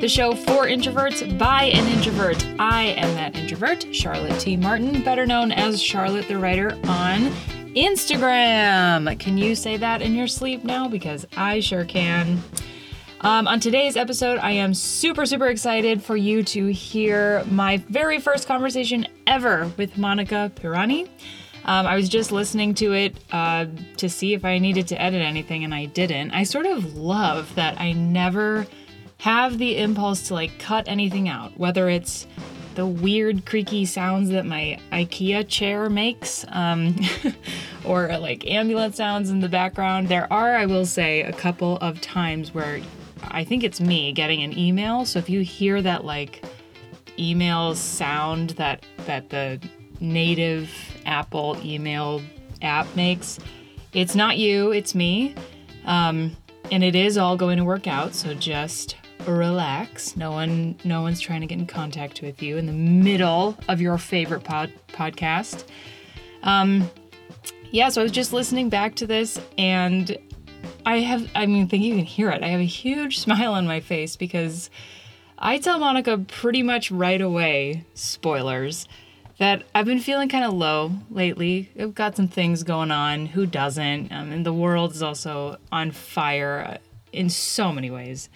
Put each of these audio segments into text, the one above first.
the show for introverts by an introvert. I am that introvert, Charlotte T. Martin, better known as Charlotte the Writer on Instagram. Can you say that in your sleep now? Because I sure can. Um, on today's episode, I am super, super excited for you to hear my very first conversation ever with Monica Pirani. Um, I was just listening to it uh, to see if I needed to edit anything, and I didn't. I sort of love that I never have the impulse to like cut anything out, whether it's the weird creaky sounds that my IKEA chair makes, um, or like ambulance sounds in the background. There are, I will say, a couple of times where I think it's me getting an email. So if you hear that like email sound that that the native Apple email app makes. It's not you, it's me. Um, and it is all going to work out, so just relax. No one no one's trying to get in contact with you in the middle of your favorite pod podcast. Um yeah, so I was just listening back to this and I have I mean, I think you can hear it. I have a huge smile on my face because I tell Monica pretty much right away, spoilers, that I've been feeling kind of low lately. I've got some things going on. Who doesn't? Um, and the world is also on fire in so many ways.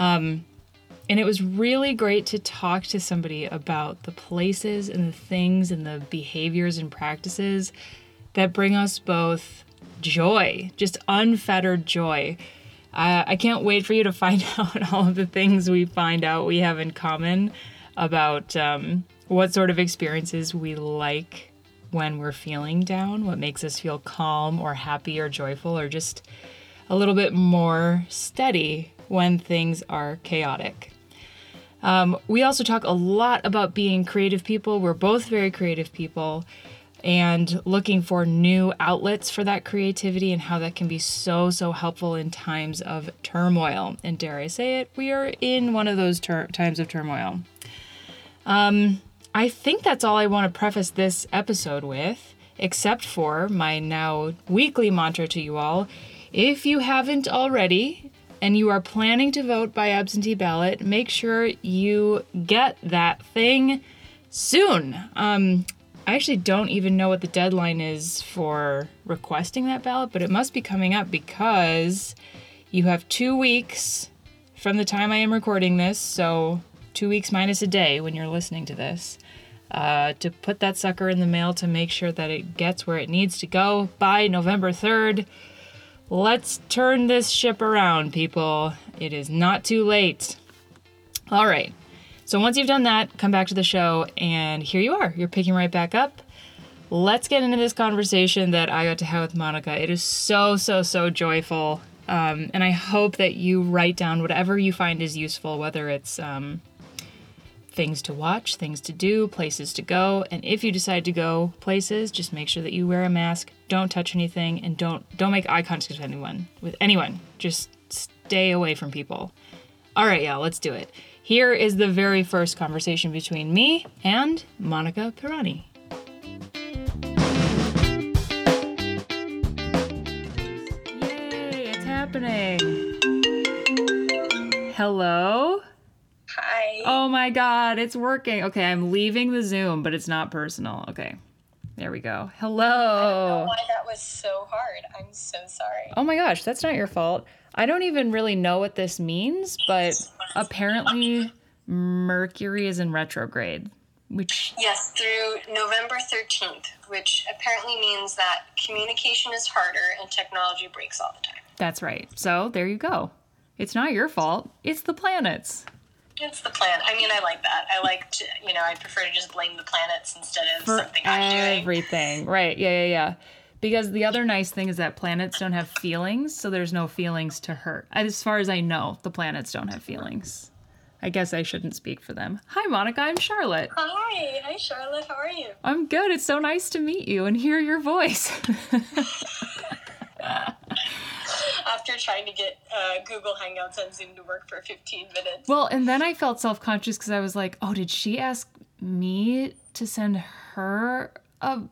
Um, and it was really great to talk to somebody about the places and the things and the behaviors and practices that bring us both joy, just unfettered joy. Uh, I can't wait for you to find out all of the things we find out we have in common about um, what sort of experiences we like when we're feeling down, what makes us feel calm or happy or joyful or just a little bit more steady when things are chaotic. Um, we also talk a lot about being creative people. We're both very creative people and looking for new outlets for that creativity and how that can be so, so helpful in times of turmoil. And dare I say it, we are in one of those ter- times of turmoil. Um, I think that's all I want to preface this episode with, except for my now weekly mantra to you all. If you haven't already, and you are planning to vote by absentee ballot, make sure you get that thing soon. Um, I actually don't even know what the deadline is for requesting that ballot, but it must be coming up because you have two weeks from the time I am recording this, so two weeks minus a day when you're listening to this, uh, to put that sucker in the mail to make sure that it gets where it needs to go by November 3rd. Let's turn this ship around, people. It is not too late. All right. So once you've done that, come back to the show, and here you are. You're picking right back up. Let's get into this conversation that I got to have with Monica. It is so, so, so joyful. Um, and I hope that you write down whatever you find is useful, whether it's um, things to watch, things to do, places to go. And if you decide to go places, just make sure that you wear a mask, don't touch anything, and don't don't make eye contact with anyone. With anyone, just stay away from people. All right, y'all, let's do it. Here is the very first conversation between me and Monica Pirani. Yay, it's happening. Hello? Hi. Oh my god, it's working. Okay, I'm leaving the Zoom, but it's not personal. Okay. There we go. I don't Hello. know why that was so hard. I'm so sorry. Oh my gosh, that's not your fault. I don't even really know what this means, but apparently Mercury is in retrograde, which Yes, through November 13th, which apparently means that communication is harder and technology breaks all the time. that's right. So there you go. It's not your fault. It's the planets. It's the plan. I mean, I like that. I like to, you know, I prefer to just blame the planets instead of for something I'm doing. everything. Right. Yeah, yeah, yeah. Because the other nice thing is that planets don't have feelings, so there's no feelings to hurt. As far as I know, the planets don't have feelings. I guess I shouldn't speak for them. Hi, Monica. I'm Charlotte. Hi. Hi, Charlotte. How are you? I'm good. It's so nice to meet you and hear your voice. After trying to get uh, Google Hangouts on Zoom to work for 15 minutes. well, and then I felt self conscious because I was like, oh, did she ask me to send her a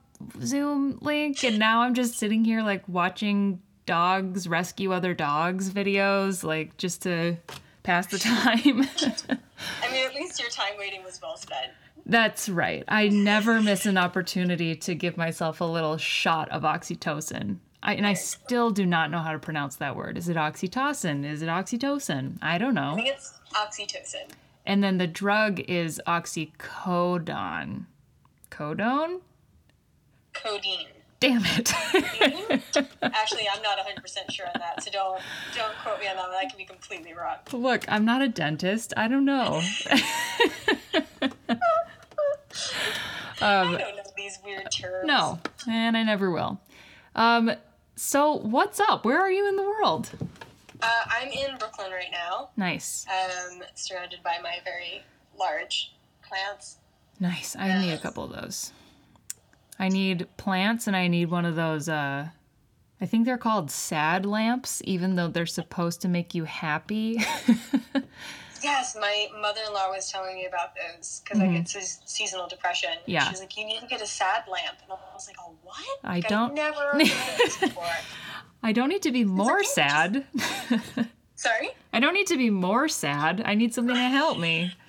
Zoom link? And now I'm just sitting here like watching dogs rescue other dogs videos, like just to pass the time. I mean, at least your time waiting was well spent. That's right. I never miss an opportunity to give myself a little shot of oxytocin. I, and I still do not know how to pronounce that word. Is it oxytocin? Is it oxytocin? I don't know. I think it's oxytocin. And then the drug is oxycodone. Codone? Codeine. Damn it. Actually, I'm not 100% sure on that, so don't don't quote me on that. I can be completely wrong. Look, I'm not a dentist. I don't know. I don't know these weird terms. No, and I never will. Um, so what's up? Where are you in the world? Uh, I'm in Brooklyn right now, Nice. um, surrounded by my very large plants. Nice. I need a couple of those. I need plants and I need one of those uh I think they're called sad lamps even though they're supposed to make you happy. Yes, my mother-in-law was telling me about those because I get se- seasonal depression. Mm-hmm. Yeah. She's like, you need to get a sad lamp, and I was like, oh, what? I Like, don't- I've never heard of this before. I don't need to be more okay, sad. Sorry. I don't need to be more sad. I need something to help me.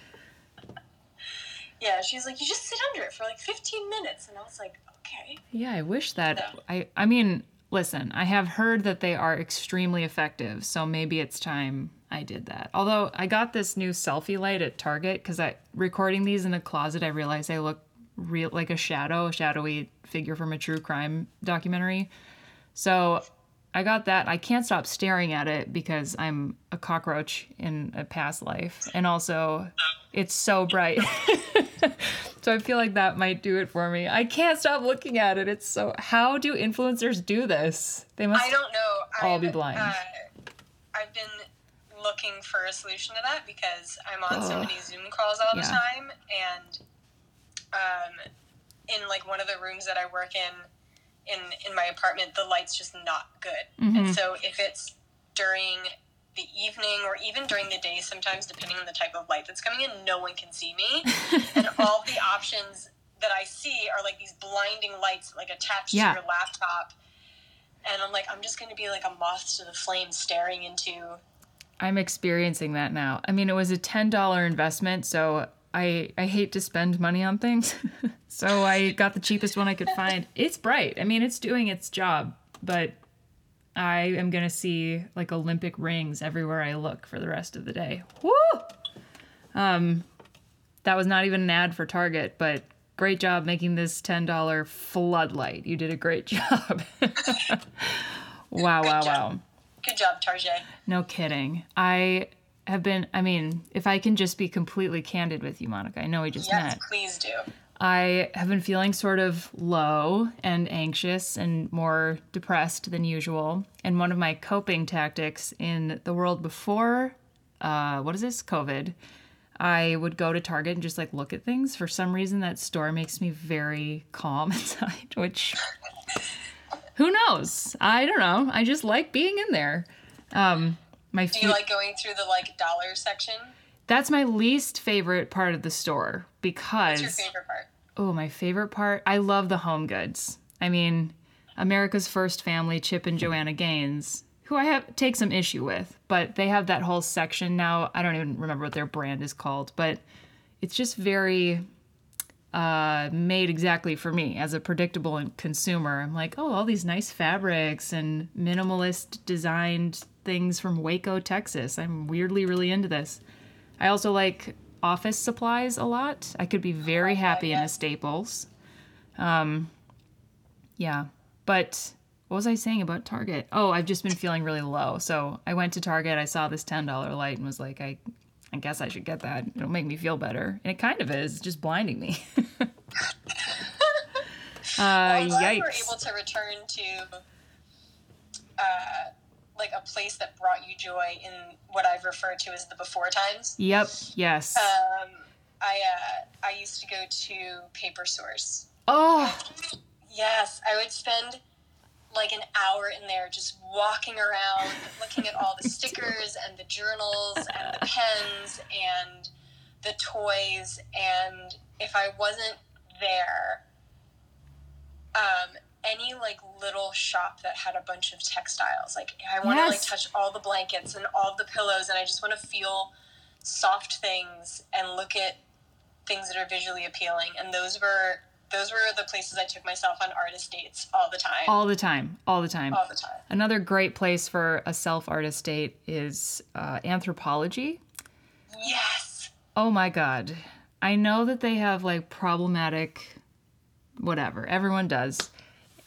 Yeah, she's like, you just sit under it for like 15 minutes, and I was like, okay. Yeah, I wish that Yeah. I I mean, listen, I have heard that they are extremely effective, so maybe it's time I did that. Although I got this new selfie light at Target cuz I recording these in a closet, I realized I look real like a shadow, a shadowy figure from a true crime documentary. So I got that. I can't stop staring at it because I'm a cockroach in a past life. And also, it's so bright. so I feel like that might do it for me. I can't stop looking at it. It's so. How do influencers do this? They must. I don't know. All I'm, be blind. Uh, I've been looking for a solution to that because I'm on so many Zoom calls all the time, and um, in like one of the rooms that I work in, in in my apartment, the light's just not good. Mm-hmm. And so if it's during the evening or even during the day, sometimes depending on the type of light that's coming in, no one can see me, and all the options that I see are like these blinding lights like attached Yeah. to your laptop. And I'm like, I'm just going to be like a moth to the flame staring into. I'm experiencing that now. I mean, it was a ten dollar investment, so I I hate to spend money on things, so I got the cheapest one I could find. It's bright. I mean, it's doing its job, but I am gonna see like Olympic rings everywhere I look for the rest of the day. Woo! Um, that was not even an ad for Target, but great job making this ten dollar floodlight. You did a great job. wow! Wow! job. Wow! Good job, Tarjay. No kidding. I have been, I mean, if I can just be completely candid with you, Monica, I know we just Yes, met. please do. I have been feeling sort of low and anxious and more depressed than usual. And one of my coping tactics in the world before, uh, what is this? COVID. I would go to Target and just like look at things. For some reason, that store makes me very calm inside, which who knows? I don't know. I just like being in there. Um, my Do you like going through the like dollar section? That's my least favorite part of the store because What's your favorite part? oh, my favorite part, I love the home goods. I mean, America's First Family, Chip and Joanna Gaines, who I have take some issue with, but they have that whole section now. I don't even remember what their brand is called, but it's just very uh, made exactly for me as a predictable consumer. I'm like, oh, all these nice fabrics and minimalist designed things from Waco, Texas. I'm weirdly really into this. I also like office supplies a lot. I could be very happy in a. Staples. Um, yeah, but what was I saying about Target? Oh, I've just been feeling really low. So I went to Target. I saw this ten dollar light and was like, I, I guess I should get that. It'll make me feel better. And it kind of is, just blinding me. uh, I'm glad you were yikes. able to return to uh, like a place that brought you joy in what I've referred to as the before times. Yep. Yes. Um, I uh, I used to go to Paper Source. oh, Yes, I would spend like an hour in there just walking around, looking at all the stickers and the journals and the pens and the toys. And if I wasn't there, um, any like little shop that had a bunch of textiles. Like I want to like touch all the blankets and all the pillows, and I just want to feel soft things and look at things that are visually appealing. And those were those were the places I took myself on artist dates all the time. All the time. All the time. all the time. Another great place for a self artist date is uh, Anthropologie. Yes. Oh my God. I know that they have like problematic, whatever. Everyone does.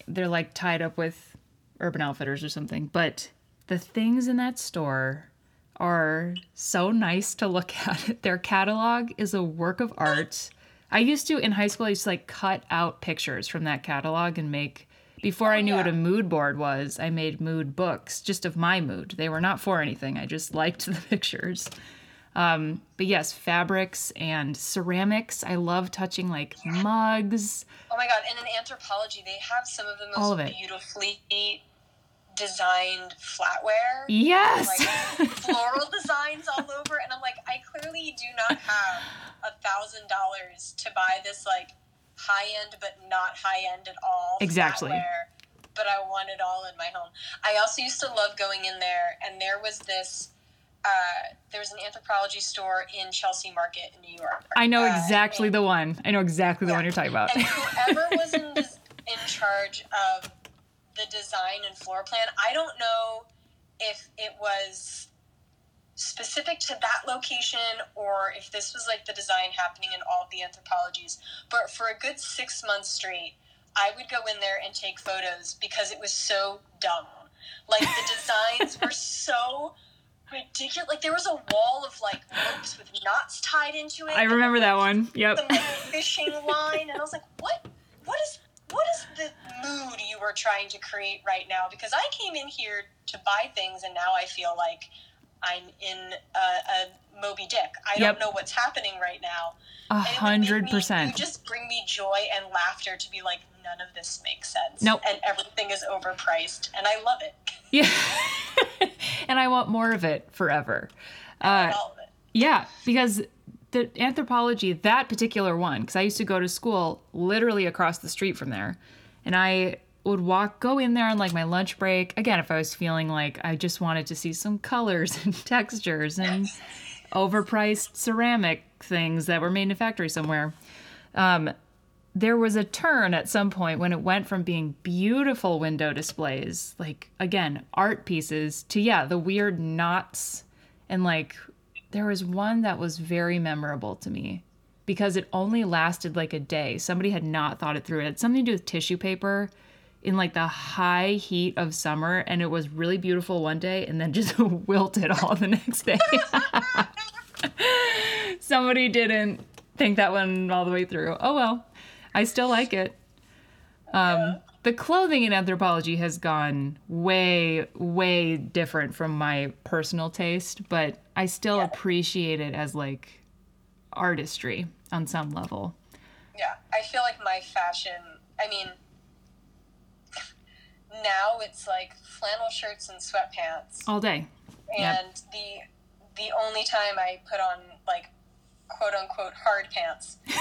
They're like tied up with Urban Outfitters or something. But the things in that store are so nice to look at. Their catalog is a work of art. I used to, in high school, I used to like cut out pictures from that catalog and make. Before oh, I knew what a mood board was, I made mood books just of my mood. They were not for anything. I just liked the pictures. Um, but yes, fabrics and ceramics. I love touching like mugs. Oh my god! And in Anthropologie, they have some of the most All of it. beautifully designed flatware. Yes. like floral designs all over and i'm like i clearly do not have a thousand dollars to buy this like high end but not high end at all Exactly. flatware, but i want it all in my home i also used to love going in there and there was this uh, there was an Anthropologie store in chelsea market in new york I know Uh, exactly and- the one. I know exactly the one you're talking about. and whoever was in, in charge of the design and floor plan, I don't know if it was specific to that location or if this was like the design happening in all of the Anthropologies. But for a good six months straight, I would go in there and take photos because it was so dumb. Like the designs were so ridiculous. Like there was a wall of like ropes with knots tied into it. I remember that one. Yep. the like, fishing line, and I was like, "What? What is? What is the mood you were trying to create right now?" Because I came in here to buy things, and now I feel like I'm in a, a Moby Dick. I Yep. don't know what's happening right now. A And it would make hundred percent. You just bring me joy and laughter to be like, none of this makes sense. Nope. And everything is overpriced, and I love it. Yeah. and I want more of it forever. Uh, All of it. yeah, because the Anthropologie, that particular one, because I used to go to school literally across the street from there, and I would walk, go in there on like my lunch break. Again, if I was feeling like I just wanted to see some colors and textures and overpriced ceramic things that were made in a factory somewhere. Um, there was a turn at some point when it went from being beautiful window displays, like again, art pieces, to yeah, the weird knots. And like, there was one that was very memorable to me because it only lasted like a day. Somebody had not thought it through. It had something to do with tissue paper in like the high heat of summer. And it was really beautiful one day and then just wilted all the next day. Somebody didn't think that one all the way through. Oh well, I still like it. Um, the clothing in Anthropologie has gone way, way different from my personal taste, but I still Yeah. appreciate it as like artistry on some level. Yeah, I feel like my fashion. I mean, now it's like flannel shirts and sweatpants, All day. Yep. and the the only time I put on like quote unquote hard pants is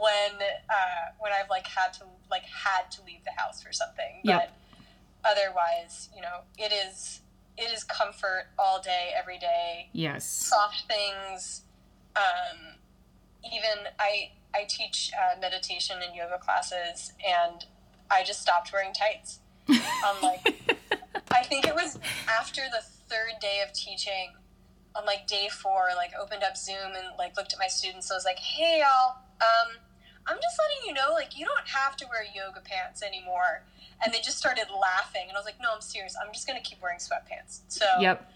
when uh, when I've like had to like had to leave the house for something. Yep. But otherwise, you know, it is it is comfort all day, every day Yes. soft things. Um, even I I teach uh, meditation and yoga classes, and I just stopped wearing tights. I'm like, I think it was after the third day of teaching. On like day four, like opened up Zoom and like looked at my students. I was like, "Hey y'all, um, I'm just letting you know, like you don't have to wear yoga pants anymore." And they just started laughing, and I was like, "No, I'm serious. I'm just gonna keep wearing sweatpants." So Yep.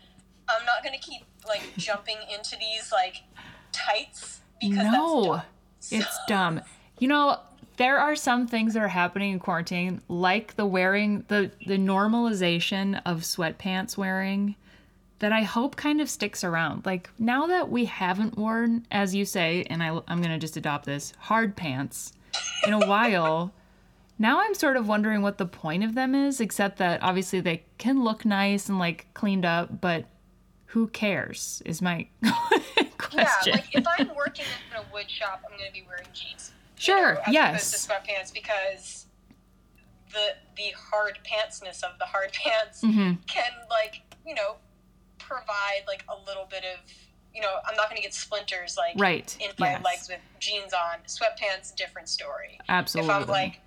I'm not gonna keep like jumping into these like tights because No, that's dumb. it's dumb. You know, there are some things that are happening in quarantine, like the wearing the the normalization of sweatpants wearing that I hope kind of sticks around. Like now that we haven't worn, as you say, and I, I'm gonna just adopt this hard pants in a while. Now I'm sort of wondering what the point of them is, except that obviously they can look nice and like cleaned up, but who cares? Is my question. yeah. Like if I'm working in a wood shop, I'm gonna be wearing jeans. Sure, know, yes. opposed to sweatpants because the the hard pantsness of the hard pants hmm can like you know provide like a little bit of you know I'm not going to get splinters like Right. in my yes. legs with jeans on. Sweatpants, different story. Absolutely. If I'm like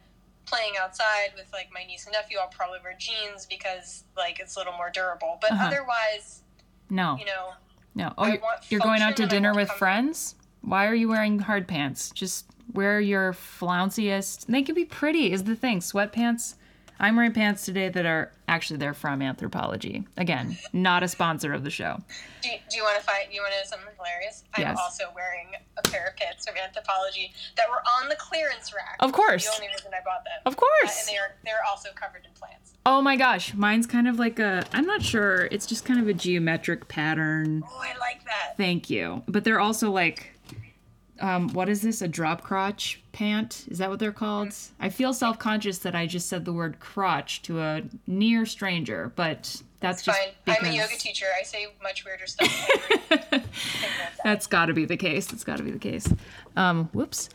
playing outside with like my niece and nephew, I'll probably wear jeans because like it's a little more durable. But Uh-huh. otherwise, no, you know, no. Oh, you're, you're going out to function and I dinner with comfort. friends? Why are you wearing hard pants? Just wear your flounciest. They can be pretty, is the thing. Sweatpants. I'm wearing pants today that are actually they're from Anthropologie. Again, not a sponsor of the show. do, do you want to find? You want to know something hilarious? I'm also wearing a pair of pants from Anthropologie that were on the clearance rack. Of course. The only reason I bought them. Of Uh, course. and they're they're also covered in plants. Oh my gosh, mine's kind of like a I'm not sure. It's just kind of a geometric pattern. Oh, I like that. Thank you. But they're also like um, what is this? A drop crotch pant? Is that what they're called? I feel self conscious that I just said the word crotch to a near stranger, but that's just Fine. because I'm a yoga teacher. I say much weirder stuff. that. That's got to be the case. That's got to be the case. Um, whoops.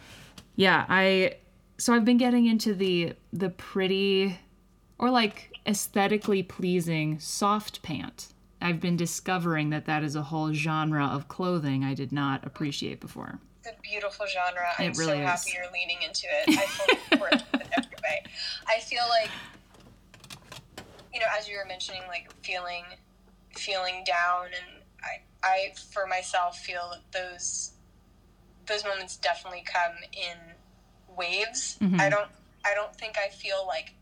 Yeah, I. So I've been getting into the the pretty, or like aesthetically pleasing soft pant. I've been discovering that that is a whole genre of clothing I did not appreciate before. It's a beautiful genre. I'm It really so happy is. you're leaning into it. I support it in every way. I feel like, you know, as you were mentioning, like feeling, feeling down, and I, I for myself feel that those, those moments definitely come in waves. Mhm. I don't, I don't think I feel like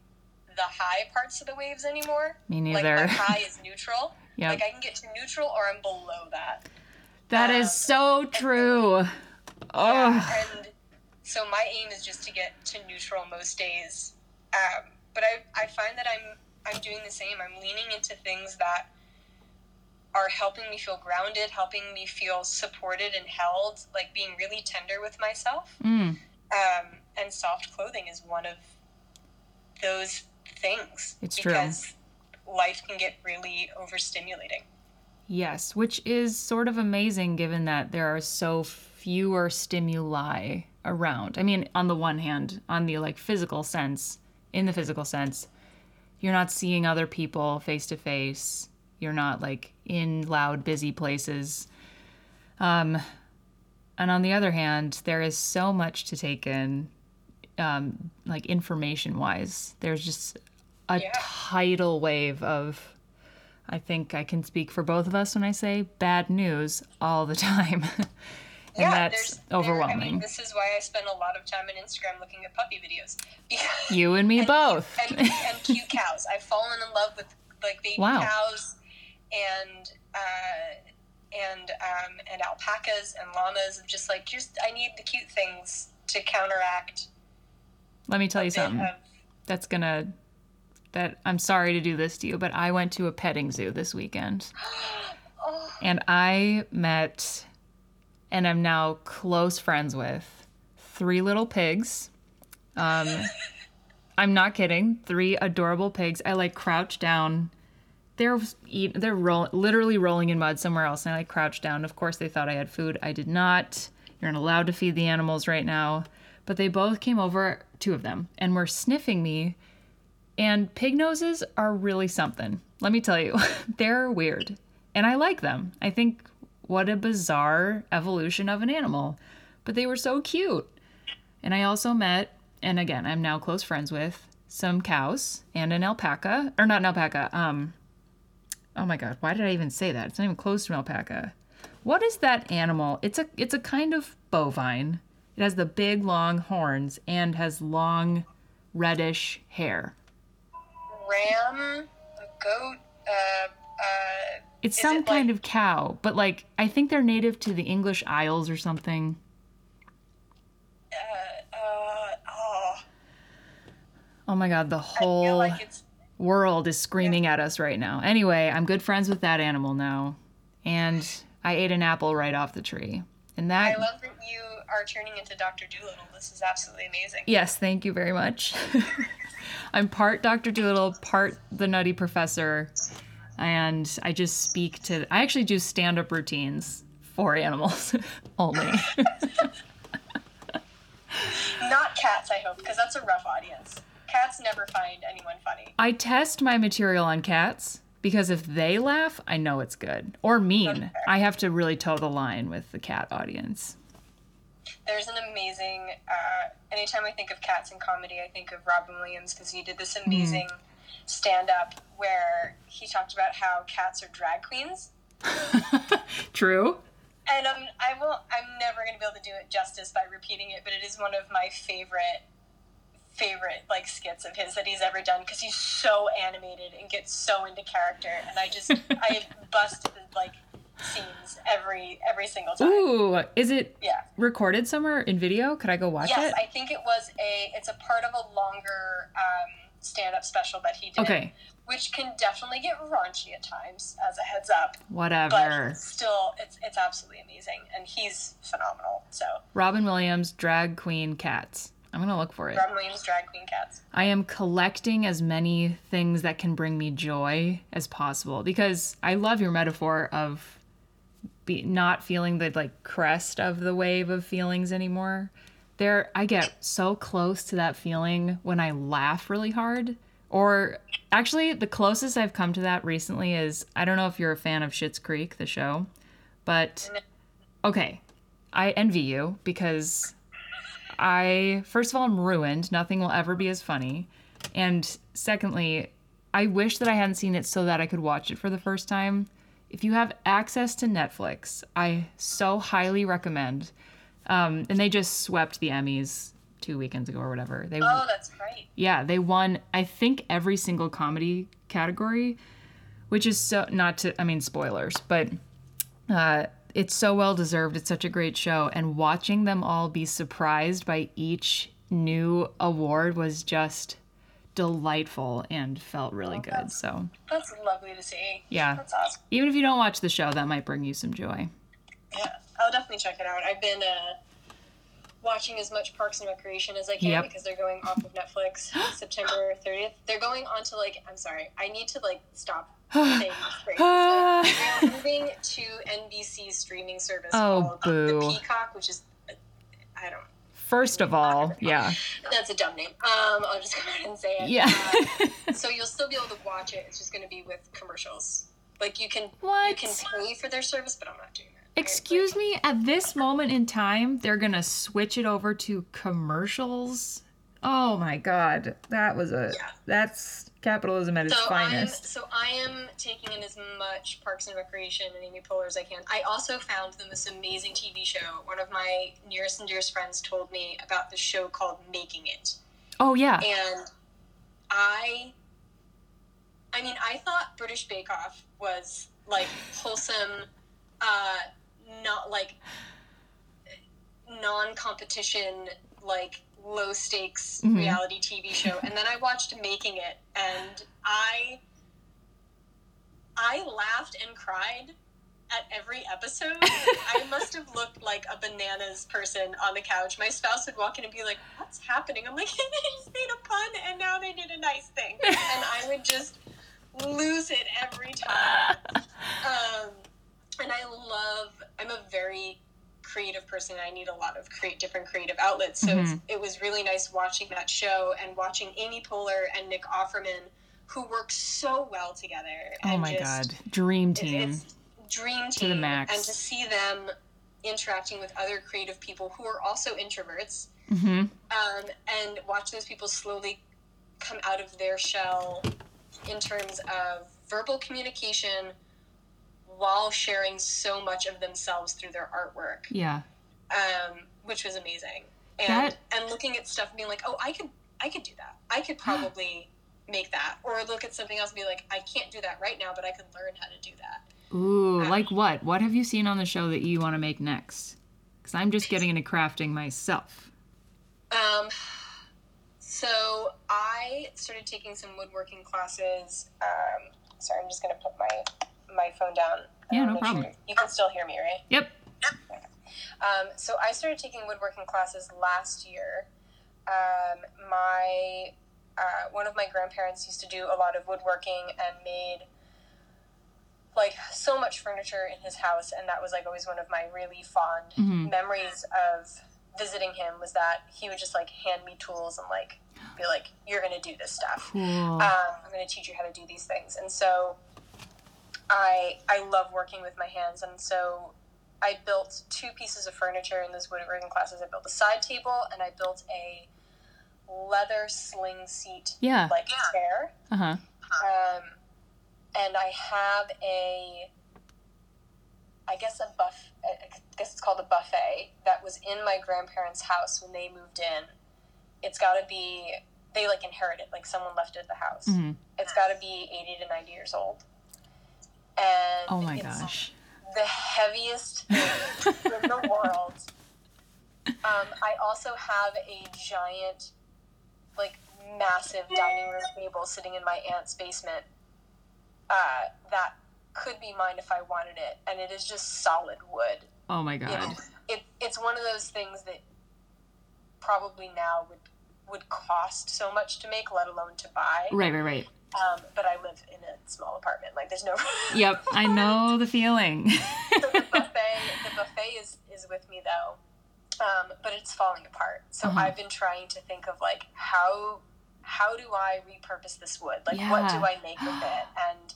the high parts of the waves anymore. Me Like neither. my high is neutral. Yep. Like I can get to neutral or I'm below that. That is um, so true. Oh, And so my aim is just to get to neutral most days. Um, but I, I find that I'm I'm doing the same. I'm leaning into things that are helping me feel grounded, helping me feel supported and held, like being really tender with myself. mm, Um, and soft clothing is one of those things. It's true. because life can get really overstimulating. yes, which is sort of amazing given that there are so fewer stimuli around. I mean, on the one hand, on the like physical sense, in the physical sense, you're not seeing other people face to face. You're not like in loud, busy places. Um, and on the other hand, there is so much to take in, um, like information wise. There's just a Yeah. tidal wave of, I think I can speak for both of us when I say bad news all the time. And that's there's- there- I overwhelming. mean, this is why I spend a lot of time on Instagram looking at puppy videos. You and me and- both. and, and cute cows. I've fallen in love with like baby Wow. cows and uh, and um, and alpacas and llamas. I'm just like just I need the cute things to counteract. Let me tell you something. of- That's gonna. That I'm sorry to do this to you, but I went to a petting zoo this weekend. oh, and I met and I'm now close friends with three little pigs. Um, I'm not kidding. Three adorable pigs. I like crouch down. They're eat, they're roll, literally rolling in mud somewhere else, and I like crouched down. Of course, they thought I had food. I did not. You're not allowed to feed the animals right now. But they both came over, two of them, and were sniffing me. And pig noses are really something. Let me tell you, they're weird. And I like them. I think what a bizarre evolution of an animal. But they were so cute. And I also met, and again, I'm now close friends with some cows and an alpaca, or not an alpaca. Um, oh my god, why did I even say that? It's not even close to an alpaca. What is that animal? It's a it's a kind of bovine. It has the big long horns and has long reddish hair. ram, a goat. Uh, uh, It's some it kind like- of cow, but like I think they're native to the English Isles or something. uh, uh, oh, Oh my god, the whole like it's world is screaming at us right now. Anyway, I'm good friends with that animal now. And I ate an apple right off the tree. And that I love that you are turning into Dr. Dolittle. This is absolutely amazing. Yes, thank you very much. I'm part Dr. Dolittle, part the Nutty Professor, and I just speak to. I actually do stand up routines for animals only. Not cats, I hope, because that's a rough audience. Cats never find anyone funny. I test my material on cats because if they laugh, I know it's good. Or mean. I have to really toe the line with the cat audience. There's an amazing. Uh, anytime I think of cats in comedy, I think of Robin Williams because he did this amazing stand up where he talked about how cats are drag queens. True. And um, I will. I'm never going to be able to do it justice by repeating it, but it is one of my favorite, favorite like skits of his that he's ever done because he's so animated and gets so into character, and I just I bust the like scenes every every single time. Ooh, is it Yeah. recorded somewhere in video? Could I go watch Yes, it? Yes i think it was a. It's a part of a longer um, stand-up special that he did. Okay. Which can definitely get raunchy at times, as a heads up. Whatever. But still, it's it's absolutely amazing, and he's phenomenal. So, Robin Williams, drag queen cats. I'm gonna look for it. Robin Williams, drag queen cats. I am collecting as many things that can bring me joy as possible because I love your metaphor of be, not feeling the like crest of the wave of feelings anymore. There, I get so close to that feeling when I laugh really hard. Or actually, the closest I've come to that recently is I don't know if you're a fan of Schitt's Creek, the show, but okay, I envy you because I, first of all, I'm ruined. Nothing will ever be as funny. And secondly, I wish that I hadn't seen it so that I could watch it for the first time. If you have access to Netflix, I so highly recommend. Um, and they just swept the Emmys two weekends ago or whatever. They, Oh, that's right. yeah, they won. I think every single comedy category, which is so not to. I mean, spoilers, but uh, it's so well deserved. It's such a great show, and watching them all be surprised by each new award was just delightful and felt really good. So That's lovely to see. Yeah. That's awesome. even if you don't watch the show, that might bring you some joy. Yeah, I'll definitely check it out. I've been uh, watching as much Parks and Recreation as I can Yep. because they're going off of Netflix September 30th. They're going on to like, I'm sorry, I need to like stop saying phrase. But they're moving to NBC's streaming service Oh, called boo. The Peacock, which is, uh, I don't First of all, yeah, That's a dumb name. Um, I'll just go ahead and say it. yeah. Uh, so you'll still be able to watch it. It's just going to be with commercials. Like you can, you can pay for their service, but I'm not doing. Excuse me, at this moment in time, they're gonna switch it over to commercials. Oh my god, that was a Yeah. that's capitalism at its finest. I'm so I am taking in as much Parks and Recreation and Amy Poehler as I can. I also found them this amazing TV show. One of my nearest and dearest friends told me about the show called Making It, Oh yeah, and I, I mean, I thought British Bake Off was like wholesome, uh, not like non-competition, like low stakes Mhm. reality TV show, and then I watched Making It, and I, I laughed and cried at every episode. I must have looked like a bananas person on the couch. My spouse would walk in and be like, "What's happening?" I'm like, "They just made a pun, and now they did a nice thing," and I would just lose it every time. Um, and I love. I'm a very creative person. I need a lot of create different creative outlets. So it's, Mhm. it was really nice watching that show and watching Amy Poehler and Nick Offerman, who work so well together. oh my just- god, dream team. It's dream To team. the max. And to see them interacting with other creative people who are also introverts, hmm um, and watch those people slowly come out of their shell in terms of verbal communication while sharing so much of themselves through their artwork, Yeah, um, which was amazing. And That- and looking at stuff and being like, oh, I could I could do that. I could probably make that. Or look at something else and be like, I can't do that right now, but I could learn how to do that. ooh, like what? What have you seen on the show that you want to make next? Because I'm just getting into crafting myself. Um, so I started taking some woodworking classes. Um, sorry, I'm just gonna put my my phone down. Yeah, Uh, no problem. sure- You can still hear me, right? Yep. Um, so I started taking woodworking classes last year. Um, my uh, one of my grandparents used to do a lot of woodworking and made like so much furniture in his house, and that was like always one of my really fond Mhm. memories of visiting him was that he would just like hand me tools and like be like, "You're gonna do this stuff. Cool. Um, I'm gonna teach you how to do these things." And so, I I love working with my hands, and so I built two pieces of furniture in those woodworking classes. I built a side table and I built a leather sling seat yeah. like chair. Uh huh. Um, and I have a, I guess a buff. I guess it's called a buffet that was in my grandparents' house when they moved in. It's got to be they like inherited, like someone left it at the house. hmm It's got to be eighty to ninety years old. And Oh my it's gosh. the heaviest thing in the world. Um, I also have a giant, like massive dining room table sitting in my aunt's basement. Uh, that could be mine if I wanted it, and it is just solid wood. Oh my god. it, it's one of those things that probably now would would cost so much to make, let alone to buy. Right, right, right. Um, but I live in a small apartment. Like, there's no. Yep, I know the feeling. so the buffet, the buffet is is with me though, um, but it's falling apart. So Uh-huh. I've been trying to think of like how how do I repurpose this wood? Like, what do I make with it, and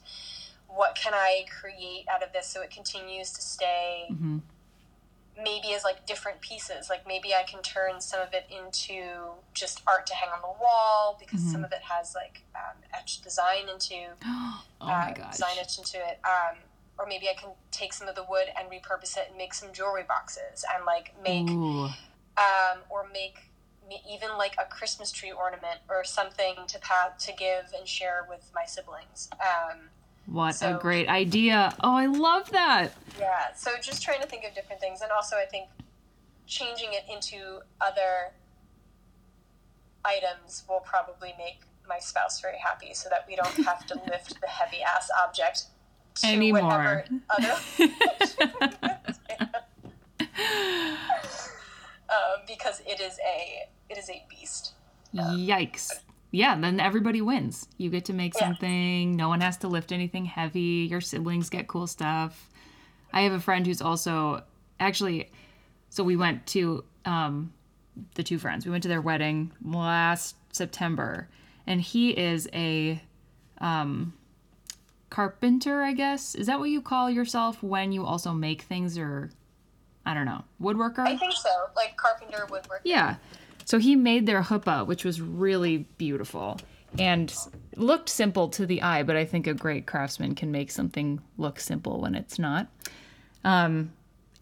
what can I create out of this so it continues to stay hmm maybe as like different pieces. Like maybe I can turn some of it into just art to hang on the wall because Mhm. some of it has like um, etched design into Oh uh, my gosh. design etched into it. Um, or maybe I can take some of the wood and repurpose it and make some jewelry boxes and like make um, or make me- even like a Christmas tree ornament or something to pa- to give and share with my siblings. Um, What a great idea. Oh, I love that. yeah, so just trying to think of different things, and also I think changing it into other items will probably make my spouse very happy, so that we don't have to lift the heavy ass object to Anymore. whatever other. um, because it is a it is a beast. Yikes. Yeah, then everybody wins. You get to make Yeah. something. No one has to lift anything heavy. Your siblings get cool stuff. I have a friend who's also actually so we went to um the two friends. We went to their wedding last September and he is a um carpenter, I guess. Is that what you call yourself when you also make things or I don't know, woodworker? I think so, like carpenter woodworker. Yeah. So he made their huppah, which was really beautiful and looked simple to the eye, but I think a great craftsman can make something look simple when it's not. Um,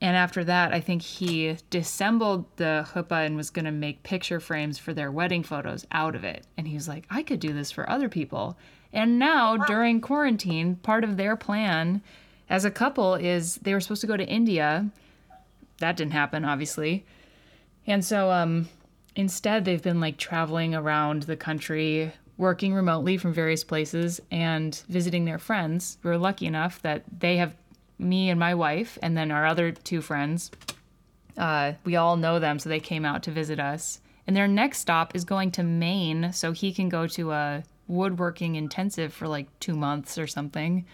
and after that, I think he disassembled the huppah and was going to make picture frames for their wedding photos out of it. And he was like, I could do this for other people. And now, during quarantine, part of their plan as a couple is they were supposed to go to India. That didn't happen, obviously. And so um, instead, they've been like traveling around the country, working remotely from various places, and visiting their friends. We are lucky enough that they have me and my wife, and then our other two friends. Uh, we all know them, so they came out to visit us. And their next stop is going to Maine, so he can go to a woodworking intensive for like two months or something.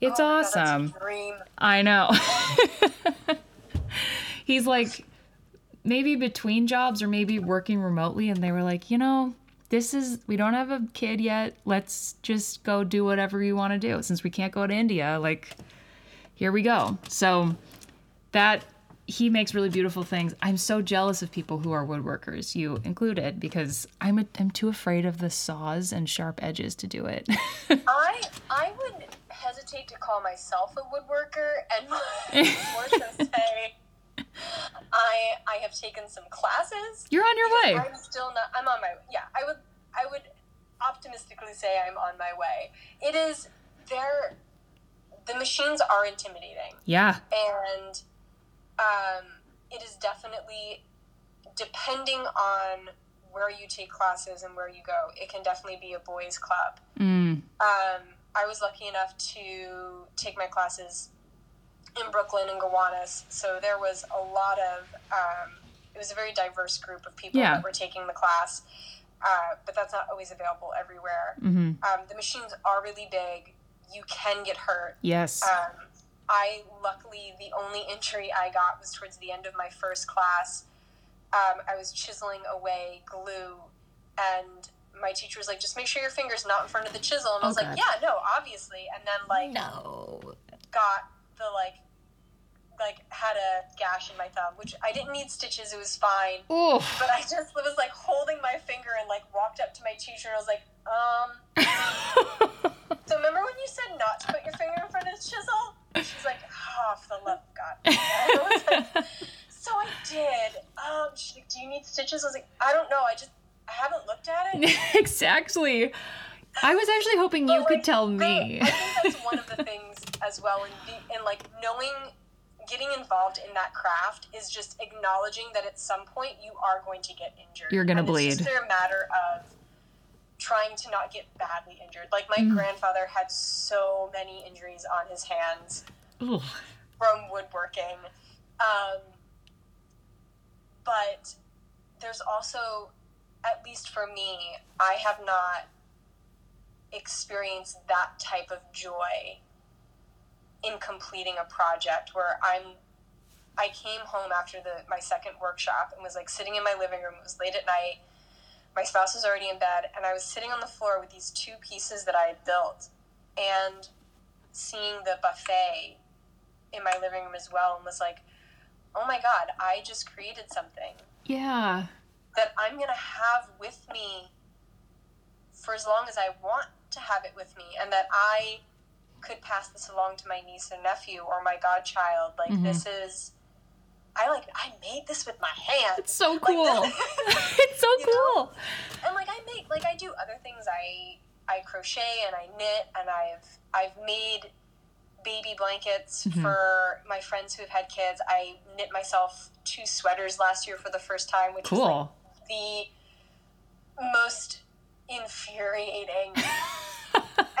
It's Oh my God, that's a awesome. dream. I know. He's like maybe between jobs or maybe working remotely and they were like, "You know, this is we don't have a kid yet. Let's just go do whatever you want to do since we can't go to India. Like here we go." So that he makes really beautiful things. I'm so jealous of people who are woodworkers, you included, because I'm a, I'm too afraid of the saws and sharp edges to do it. I I would hesitate to call myself a woodworker and more so say I I have taken some classes. You're on your way. I'm still not I'm on my yeah, I would I would optimistically say I'm on my way. It is there the machines are intimidating Yeah. and um, it is definitely depending on where you take classes and where you go it can definitely be a boys club Mm. um, I was lucky enough to take my classes in Brooklyn and Gowanus, so there was a lot of. Um, it was a very diverse group of people Yeah. that were taking the class, uh, but that's not always available everywhere. hmm Um, the machines are really big. You can get hurt. Yes. Um, I luckily the only injury I got was towards the end of my first class. um, I was chiseling away glue, and my teacher was like, "Just make sure your finger's not in front of the chisel." And I Oh, was God. like, "Yeah, no, obviously." And then like No. got the like like had a gash in my thumb, which I didn't need stitches. It was fine. But I just was like holding my finger and like walked up to my teacher and I was like, um. So remember when you said not to put your finger in front of the chisel? She's like, oh, for the love of God. I was like, so I did. Um, she's like, do you need stitches? I was like, I don't know. I just I haven't looked at it. exactly. I was actually hoping you But, could like, tell the- me. I think that's one of the things as well, in, be, in like knowing, getting involved in that craft is just acknowledging that at some point you are going to get injured. You're gonna bleed. It's just a matter of trying to not get badly injured. Like my Mm. grandfather had so many injuries on his hands Ugh. from woodworking. Um, but there's also, at least for me, I have not experienced that type of joy in completing a project where I'm. I came home after the my second workshop and was like sitting in my living room. It was late at night. My spouse was already in bed, and I was sitting on the floor with these two pieces that I had built, and seeing the buffet in my living room as well, and was like, "Oh my god, I just created something Yeah. that I'm going to have with me for as long as I want to have it with me, and that I could pass this along to my niece and nephew or my godchild. Like, Mhm. this is, I like, I made this with my hands. It's so Like, cool. this- it's so You know? cool. and like I make like I do other things. I I crochet and I knit and I've I've made baby blankets Mhm. for my friends who've had kids. I knit myself two sweaters last year for the first time, which was like Cool. the most infuriating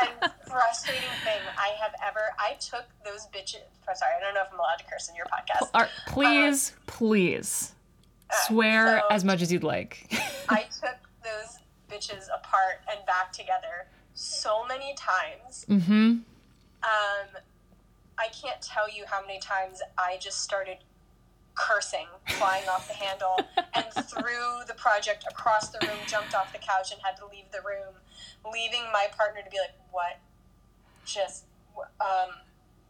and frustrating thing I have ever. I took those bitches. Sorry, I don't know if I'm allowed to curse in your podcast. Ar- please, please swear so- as much as you'd like. I took those bitches apart and back together so many times. mm-hmm. Um, I can't tell you how many times I just started cursing, flying off the handle, and threw the project across the room, jumped off the couch, and had to leave the room, leaving my partner to be like, "What? Just, um,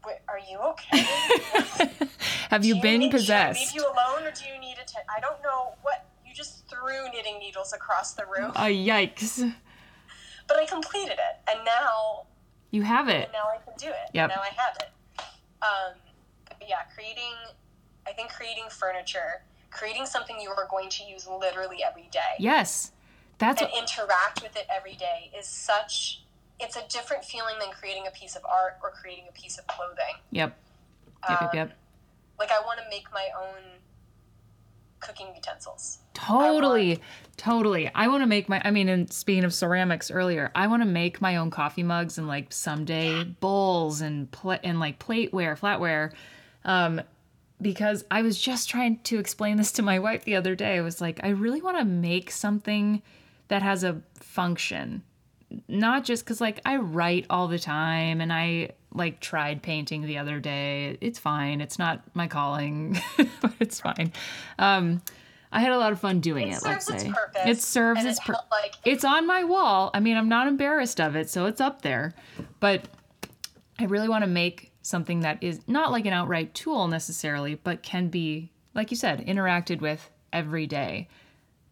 wait, are you okay? Have Do you been need- possessed? I leave you alone, or do you need a? I don't know what." You just threw knitting needles across the room, Uh, yikes. but I completed it, and now You have it. now I can do it. Yep. Now I have it. Um, yeah, creating, I think creating furniture, creating something you are going to use literally every day Yes. That's and interact with it every day is such, it's a different feeling than creating a piece of art or creating a piece of clothing. Yep. Yep, yep, Um, yep. Like I want to make my own cooking utensils. Totally. Totally. I want to make my I mean, and speaking of ceramics earlier, I want to make my own coffee mugs and like someday bowls and pla- and like plateware, flatware. Um because I was just trying to explain this to my wife the other day. I was like, I really want to make something that has a function. Not just cuz like I write all the time and I like tried painting the other day. It's fine. It's not my calling, but it's fine. Um I had a lot of fun doing It it, let's serves its say. purpose. It serves its purpose. like It's on my wall. I mean, I'm not embarrassed of it, so it's up there. But I really want to make something that is not like an outright tool necessarily, but can be, like you said, interacted with every day.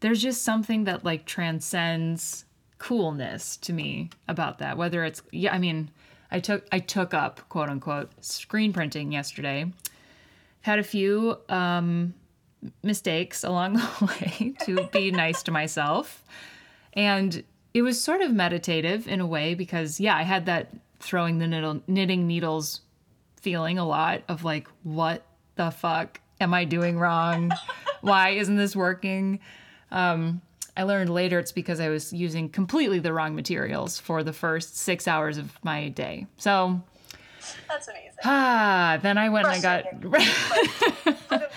There's just something that like transcends coolness to me about that. Whether it's yeah, I mean, I took I took up quote unquote screen printing yesterday. Had a few um mistakes along the way to be nice to myself. And it was sort of meditative in a way because, yeah, I had that throwing the needle, knitting needles feeling a lot of like, what the fuck am I doing wrong? Why isn't this working? Um, I learned later it's because I was using completely the wrong materials for the first six hours of my day. So, that's amazing. ah, then I went and I got. but amazing.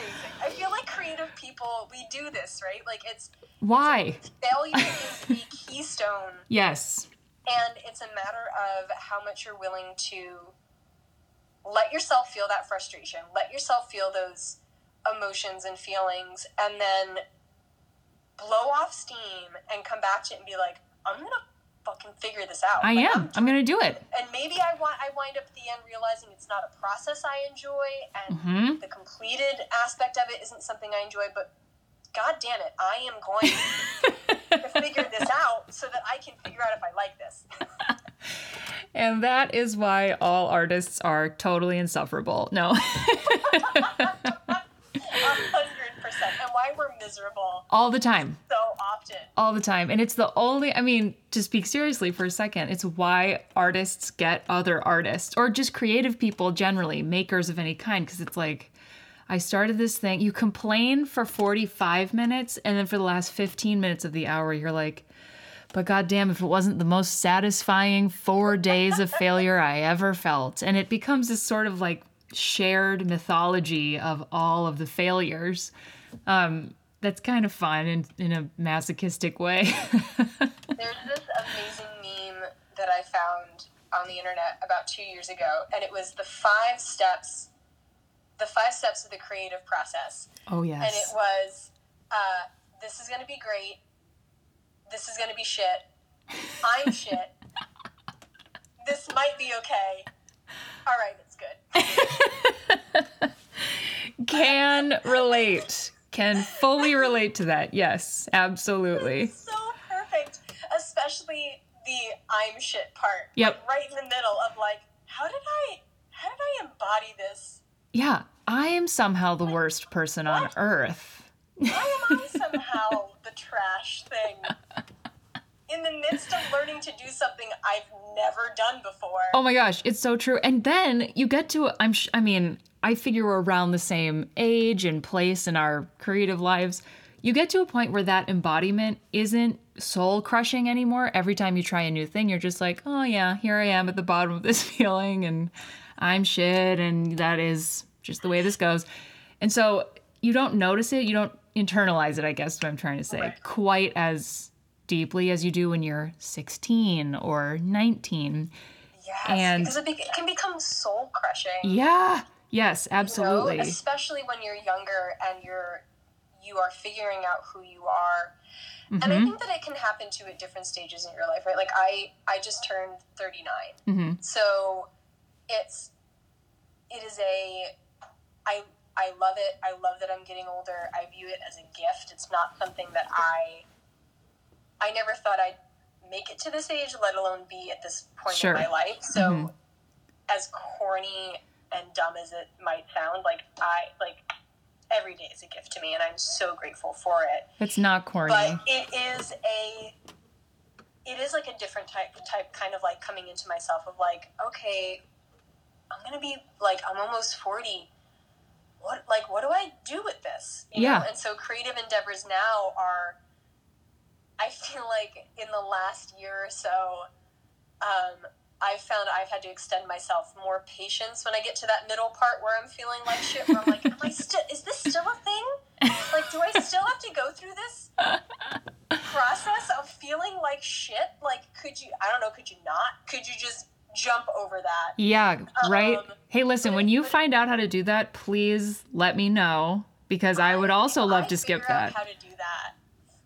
I feel like creative people, we do this, right? Like it's Why? failure is the keystone Yes. and it's a matter of how much you're willing to let yourself feel that frustration let yourself feel those emotions and feelings and then blow off steam and come back to it and be like, I'm gonna fucking figure this out. I Like, am. I'm going to do it. and maybe I want I wind up at the end realizing it's not a process I enjoy and Mhm. the completed aspect of it isn't something I enjoy, but god damn it, I am going to figure this out so that I can figure out if I like this. And that is why all artists are totally insufferable. No. A hundred percent. And why we're miserable all the time. so often. all the time. And it's the only, I mean, to speak seriously for a second, it's why artists get other artists or just creative people generally, makers of any kind. Because it's like, I started this thing, you complain for 45 minutes, and then for the last 15 minutes of the hour, you're like, but goddamn, if it wasn't the most satisfying four days of failure I ever felt. And it becomes this sort of like shared mythology of all of the failures. Um, that's kind of fun in, in a masochistic way. There's this amazing meme that I found on the internet about two years ago, and it was the five steps, the five steps of the creative process. oh, yes. And it was, uh, this is going to be great. This is going to be shit. I'm shit. This might be okay. All right, it's good. Can relate. Can fully relate to that. Yes, absolutely. It's so perfect, especially the I'm shit part. Yep. Like, right in the middle of like, how did I, how did I embody this? Yeah, I am somehow the worst person on earth. Why am I somehow the trash thing? In the midst of learning to do something I've never done before. Oh my gosh, it's so true. And then you get to I'm sh- I mean, I figure we're around the same age and place in our creative lives. You get to a point where that embodiment isn't soul crushing anymore. Every time you try a new thing, you're just like, "Oh yeah, here I am at the bottom of this feeling and I'm shit and that is just the way this goes." And so you don't notice it, you don't internalize it, I guess is what I'm trying to say, Right. quite as deeply as you do when you're 16 or 19. yes, and- because it, be- it can become soul crushing. Yeah. Yes, you know, absolutely. especially when you're younger and you're you are figuring out who you are. And I Mhm. think that it can happen to at different stages in your life, right? Like I I just turned 39. Mhm. So it's it is a I I love it. I love that I'm getting older. I view it as a gift. It's not something that I I never thought I'd make it to this age, let alone be at this point Sure. in my life. So Mhm. as corny and dumb as it might sound, like I like every day is a gift to me and I'm so grateful for it It's not corny. but it is a it is like a different type type kind of like coming into myself of like okay i'm gonna be like i'm almost 40 what like what do i do with this You Yeah. know? and so creative endeavors now are i feel like in the last year or so um, I've found I've had to extend myself more patience when I get to that middle part where I'm feeling like shit. Where I'm like, am I still? Is this still a thing? Like, do I still have to go through this process of feeling like shit? Like, could you? I don't know. Could you not? Could you just jump over that? yeah, right? Um, hey, listen, when you find out how to do that, please let me know because I would also love I to skip that. How to do that?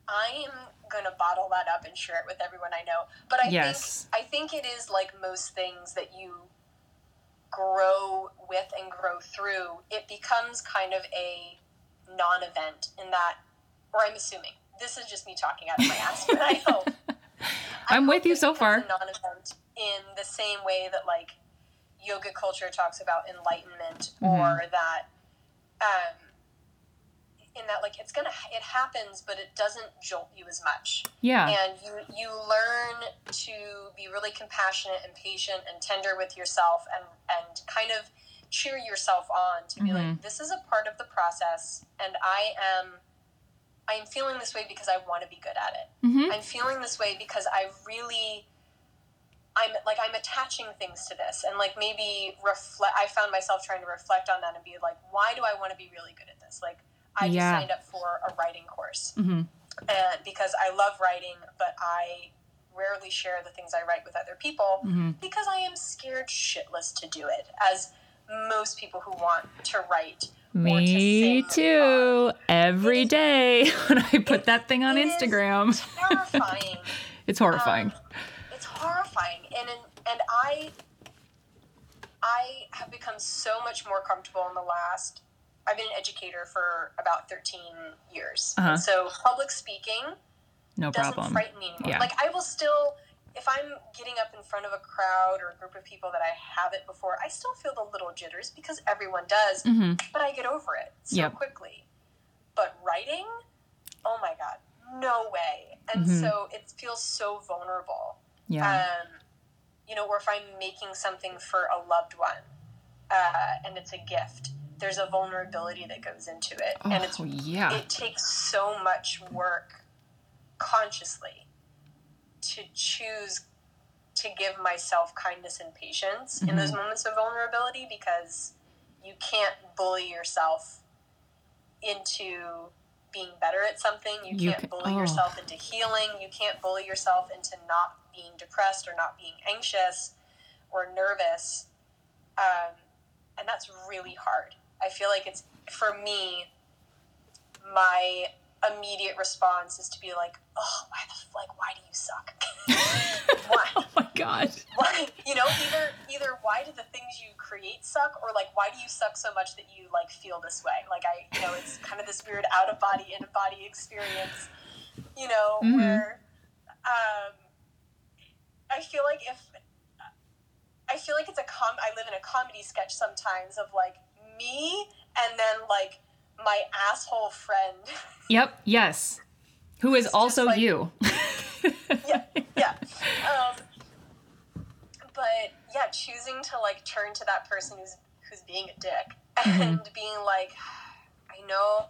I am gonna bottle that up and share it with everyone I know. But I Yes. think I think it is like most things that you grow with and grow through. It becomes kind of a non-event in that, or I'm assuming this is just me talking out of my ass, but I hope. I I'm with hope you so far. Non-event in the same way that like yoga culture talks about enlightenment, Mm-hmm. or that. Um, in that like it's gonna it happens but it doesn't jolt you as much. Yeah. and you you learn to be really compassionate and patient and tender with yourself and and kind of cheer yourself on to be Mhm. like this is a part of the process and i am i am feeling this way because i want to be good at it. Hmm i'm feeling this way because i really i'm like i'm attaching things to this. And like maybe reflect i found myself trying to reflect on that and be like why do i want to be really good at this? Like i just Yeah. signed up for a writing course hmm and because I love writing, but I rarely share the things I write with other people hmm because I am scared shitless to do it, as most people who want to write Me too. Every day when I put that thing on Instagram. terrifying. it's horrifying. Um, it's horrifying, and and I I have become so much more comfortable in the last. I've been an educator for about thirteen years, Uh-huh. so public speaking no doesn't problem. frighten me anymore. Yeah. Like I will still, if I'm getting up in front of a crowd or a group of people that I haven't before, I still feel the little jitters because everyone does, hmm but I get over it so Yep. quickly. But writing, oh my god, no way. And Mhm. so it feels so vulnerable. Yeah. Um, you know, or if I'm making something for a loved one uh, and it's a gift, there's a vulnerability that goes into it, and it's oh yeah. it takes so much work consciously to choose to give myself kindness and patience in those moments of vulnerability because you can't bully yourself into being better at something. You You can't can- bully oh. yourself into healing. You can't bully yourself into not being depressed or not being anxious or nervous. Um, and that's really hard. I feel like it's, for me, my immediate response is to be like, oh, why the, f- like, why do you suck? why? oh my god. why you know either either why do the things you create suck or like why do you suck so much that you like feel this way like i you know it's kind of this weird out of body in body experience you know Mhm. where um i feel like if i feel like it's a com i live in a comedy sketch sometimes of like me and then like my asshole friend Yep. Yes. Who is also like- you. yeah, yeah. Um, but yeah, choosing to like turn to that person who's who's being a dick and being like, I know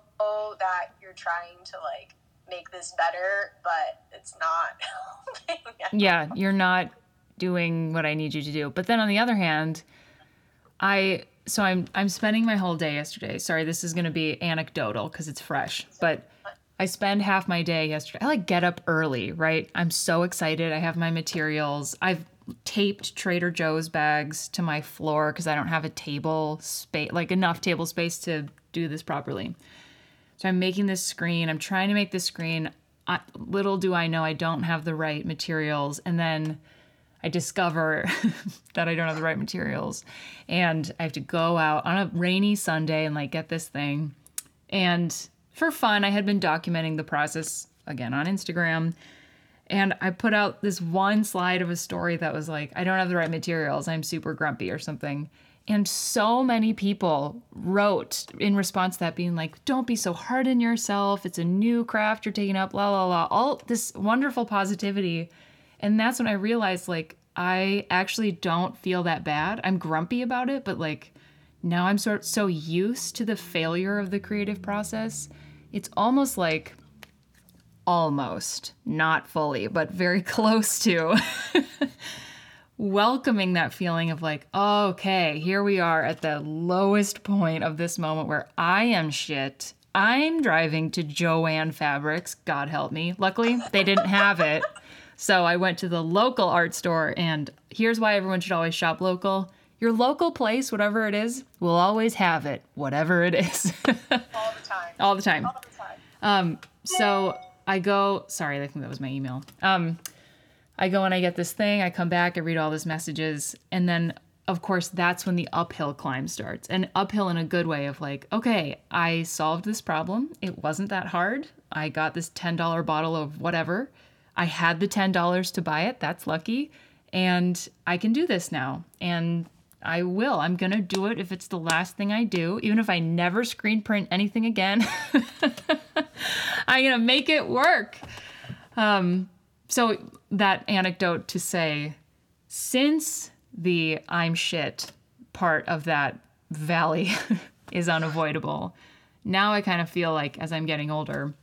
that you're trying to like make this better, but it's not. yeah, you're not doing what I need you to do. But then on the other hand, I so I'm I'm spending my whole day yesterday. Sorry, this is going to be anecdotal because it's fresh, but I spend half my day yesterday. I like get up early, right? I'm so excited. I have my materials. I've taped Trader Joe's bags to my floor because I don't have a table space, like enough table space to do this properly. So I'm making this screen. I'm trying to make this screen. I, little do I know I don't have the right materials, and then I discover that I don't have the right materials, and I have to go out on a rainy Sunday and like get this thing. And for fun, I had been documenting the process again on Instagram. And I put out this one slide of a story that was like, I don't have the right materials. I'm super grumpy or something. And so many people wrote in response to that, being like, don't be so hard on yourself. It's a new craft you're taking up, la, la, la. All this wonderful positivity. And that's when I realized, like, I actually don't feel that bad. I'm grumpy about it, but like, now I'm sort so used to the failure of the creative process. It's almost like almost, not fully, but very close to welcoming that feeling of like, okay, here we are at the lowest point of this moment where I am shit. I'm driving to Joann Fabrics, God help me. Luckily, they didn't have it. So I went to the local art store, and here's why everyone should always shop local. Your local place, whatever it is, will always have it, whatever it is, All the time. all the time. All the time. Um, so I go, sorry, I think that was my email. Um, I go and I get this thing, I come back, I read all these messages, and then of course that's when the uphill climb starts. And uphill in a good way of like, okay, I solved this problem. It wasn't that hard. I got this $10 bottle of whatever. I had the $10 to buy it. That's lucky. And I can do this now. And I will. I'm going to do it if it's the last thing I do, even if I never screen print anything again. I'm going to make it work. Um, so, that anecdote to say, since the I'm shit part of that valley is unavoidable, now I kind of feel like as I'm getting older,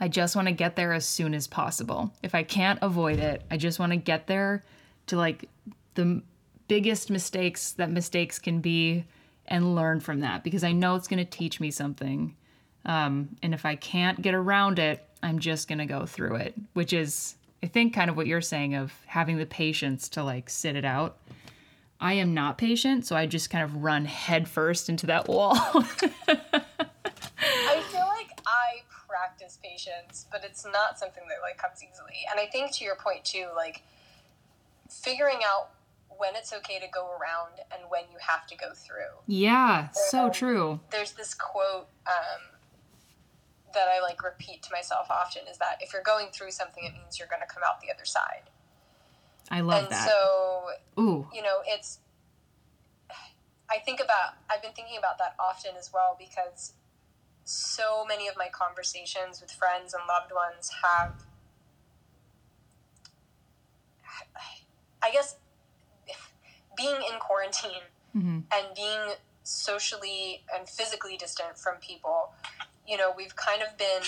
I just want to get there as soon as possible. If I can't avoid it, I just want to get there to like the biggest mistakes that mistakes can be and learn from that because I know it's going to teach me something. Um, and if I can't get around it, I'm just going to go through it, which is, I think, kind of what you're saying of having the patience to like sit it out. I am not patient, so I just kind of run headfirst into that wall. I feel like I but it's not something that like comes easily. And I think to your point too, like figuring out when it's okay to go around and when you have to go through. yeah, so true. There's this quote um, that I like repeat to myself often is that if you're going through something, it means you're going to come out the other side. I love and that. so Ooh, you know, it's. I think about. I've been thinking about that often as well because so many of my conversations with friends and loved ones have. I guess being in quarantine hmm and being socially and physically distant from people, you know, we've kind of been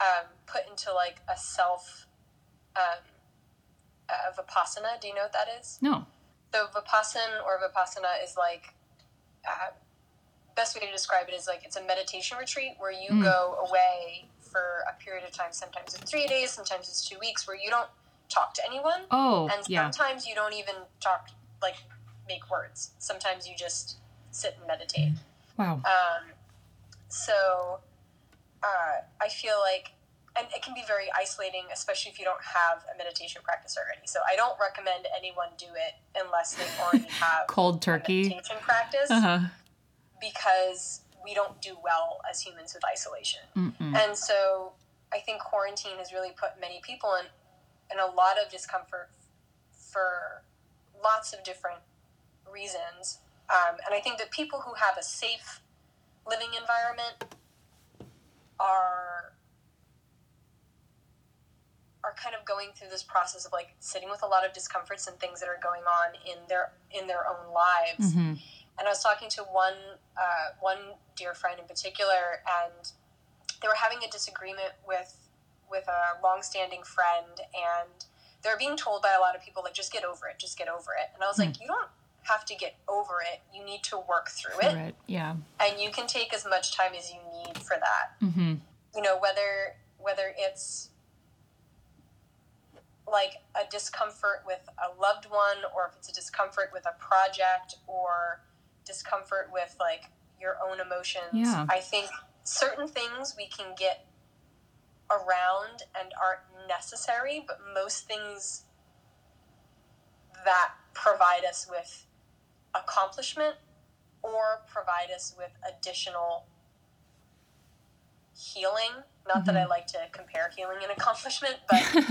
um, put into like a self um, uh, vipassana. Do you know what that is? no. So vipassana or vipassana is like uh, best way to describe it is like it's a meditation retreat where you Mm. go away for a period of time. Sometimes it's three days, sometimes it's two weeks, where you don't talk to anyone, Oh, and yeah. sometimes you don't even talk like make words. Sometimes you just sit and meditate. Wow. Um, so uh, I feel like, and it can be very isolating, especially if you don't have a meditation practice already. So I don't recommend anyone do it unless they already have Cold a turkey. meditation practice Uh huh. Because we don't do well as humans with isolation. Mm-mm. And so I think quarantine has really put many people in, in a lot of discomfort for lots of different reasons. Um, and I think that people who have a safe living environment are are kind of going through this process of like sitting with a lot of discomforts and things that are going on in their in their own lives. hmm And I was talking to one uh, one dear friend in particular, and they were having a disagreement with with a longstanding friend, and they're being told by a lot of people like just get over it, just get over it. And I was like, you don't have to get over it. You need to work through it, Right. Yeah. and you can take as much time as you need for that. hmm You know, whether whether it's like a discomfort with a loved one or if it's a discomfort with a project or discomfort with like your own emotions Yeah. i think certain things we can get around and aren't necessary but most things that provide us with accomplishment or provide us with additional healing not that i like to compare healing and accomplishment but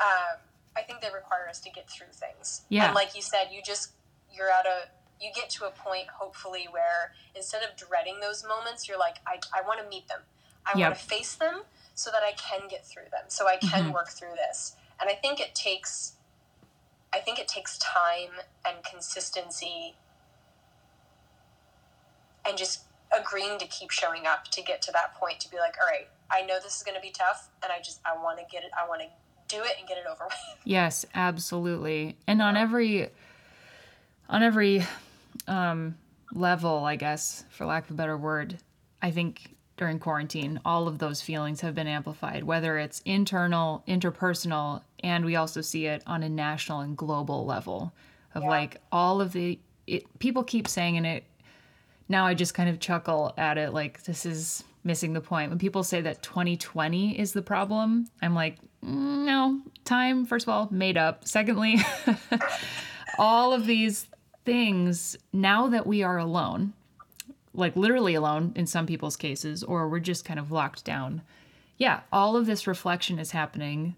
um, I think they require us to get through things. Yeah. And like you said, you just you're at a you get to a point hopefully where instead of dreading those moments, you're like, I, I want to meet them. I Yep. want to face them so that I can get through them. So I can Mhm. work through this. And I think it takes I think it takes time and consistency and just agreeing to keep showing up to get to that point to be like, all right, I know this is going to be tough and I just I want to get it I want to do it and get it over with. Yes, absolutely. And on every on every um level, I guess, for lack of a better word, I think during quarantine, all of those feelings have been amplified, whether it's internal, interpersonal, and we also see it on a national and global level of Yeah. like all of the it, people keep saying in it now I just kind of chuckle at it like this is missing the point. When people say that 2020 is the problem, I'm like, "Mm, no, time, first of all, made up. Secondly, all of these things, now that we are alone, like literally alone in some people's cases, or we're just kind of locked down, yeah, all of this reflection is happening.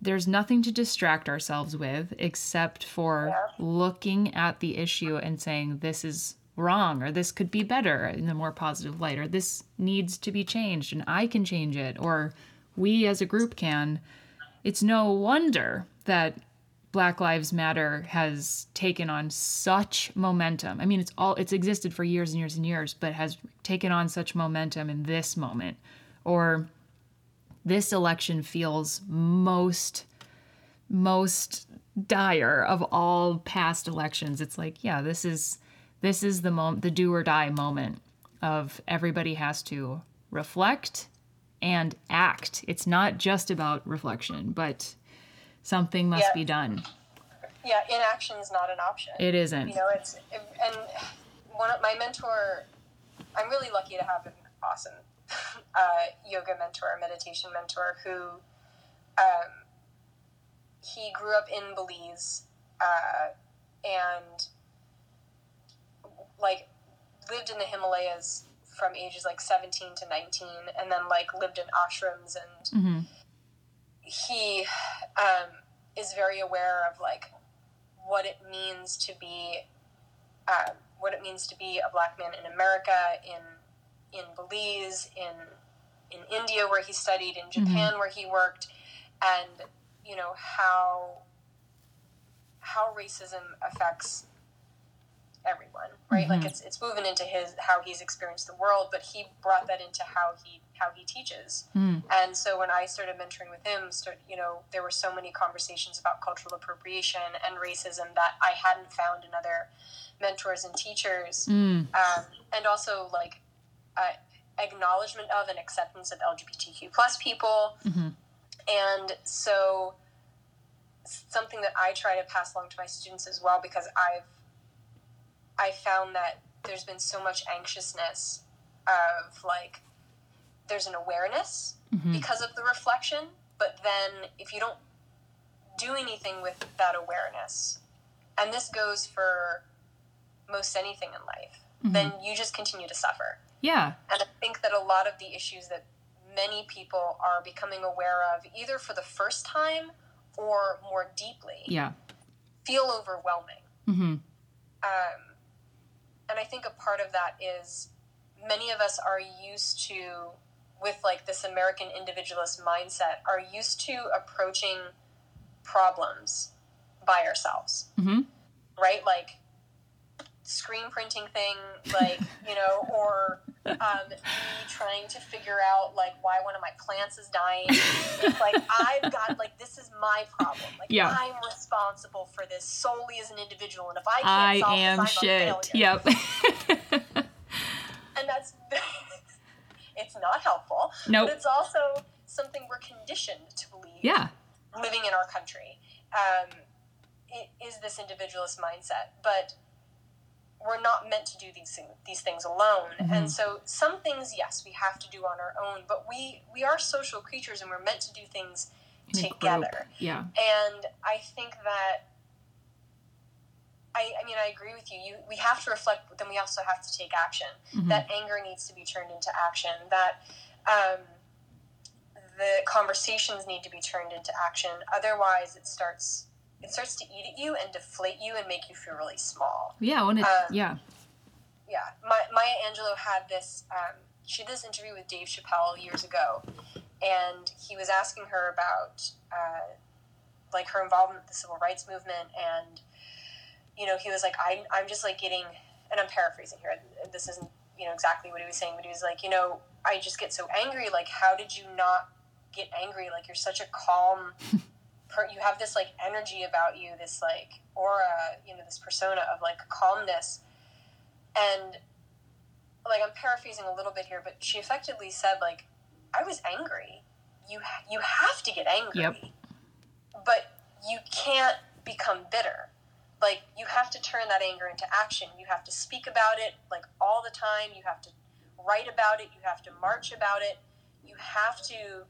There's nothing to distract ourselves with except for looking at the issue and saying, this is wrong, or this could be better in a more positive light, or this needs to be changed and I can change it, or we as a group can. It's no wonder that Black Lives Matter has taken on such momentum. I mean, it's all it's existed for years and years and years, but has taken on such momentum in this moment. Or this election feels most most dire of all past elections. It's like, yeah, this is this is the moment the do or die moment of everybody has to reflect and act. It's not just about reflection, but something must Yeah. be done. yeah, inaction is not an option. It isn't. You know, it's and one of my mentor. I'm really lucky to have an awesome uh, yoga mentor, meditation mentor, who um, he grew up in Belize uh, and like lived in the Himalayas from ages like 17 to 19 and then like lived in ashrams and hmm he um, is very aware of like what it means to be uh, what it means to be a black man in America in in Belize in in India where he studied in Japan where he worked and you know how how racism affects everyone right like Mhm. it's it's woven into his how he's experienced the world but he brought that into how he how he teaches Mm. and so when I started mentoring with him, start, you know, there were so many conversations about cultural appropriation and racism that I hadn't found in other mentors and teachers, Mm. um, and also like uh, acknowledgement of and acceptance of LGBTQ plus people. hmm And so something that I try to pass along to my students as well, because I've I found that there's been so much anxiousness of like there's an awareness hmm because of the reflection, but then if you don't do anything with that awareness, and this goes for most anything in life, Mhm. then you just continue to suffer. Yeah. And I think that a lot of the issues that many people are becoming aware of, either for the first time or more deeply, Yeah. feel overwhelming. hmm Um, and I think a part of that is many of us are used to, with like this American individualist mindset, are used to approaching problems by ourselves, hmm right? Like screen printing thing, like, you know, or um, me trying to figure out like why one of my plants is dying. It's like I've got like this is my problem. Like Yeah. I'm responsible for this solely as an individual, and if I can't I solve am this, I'm a shit. failure. Yep. and that's it's not helpful. Nope. But it's also something we're conditioned to believe. yeah. living in our country um, it is this individualist mindset but we're not meant to do these things, these things alone Mhm. and so some things yes we have to do on our own but we we are social creatures and we're meant to do things In together Yeah. and i think that I, I mean, I agree with you. You, we have to reflect, but then we also have to take action Mhm. that anger needs to be turned into action that um, the conversations need to be turned into action otherwise it starts it starts to eat at you and deflate you and make you feel really small Yeah. When it, Uh, yeah. yeah My, maya angelou had this um, she did this interview with dave chappelle years ago and he was asking her about uh, like her involvement with the civil rights movement and you know he was like I'm, I'm just like getting and i'm paraphrasing here this isn't you know exactly what he was saying but he was like you know i just get so angry like how did you not get angry? Like you're such a calm per- you have this like energy about you this like aura you know this persona of like calmness. And like i'm paraphrasing a little bit here but she effectively said like i was angry. You ha- you have to get angry. Yep. but you can't become bitter like you have to turn that anger into action. You have to speak about it like all the time. You have to write about it. You have to march about it. You have to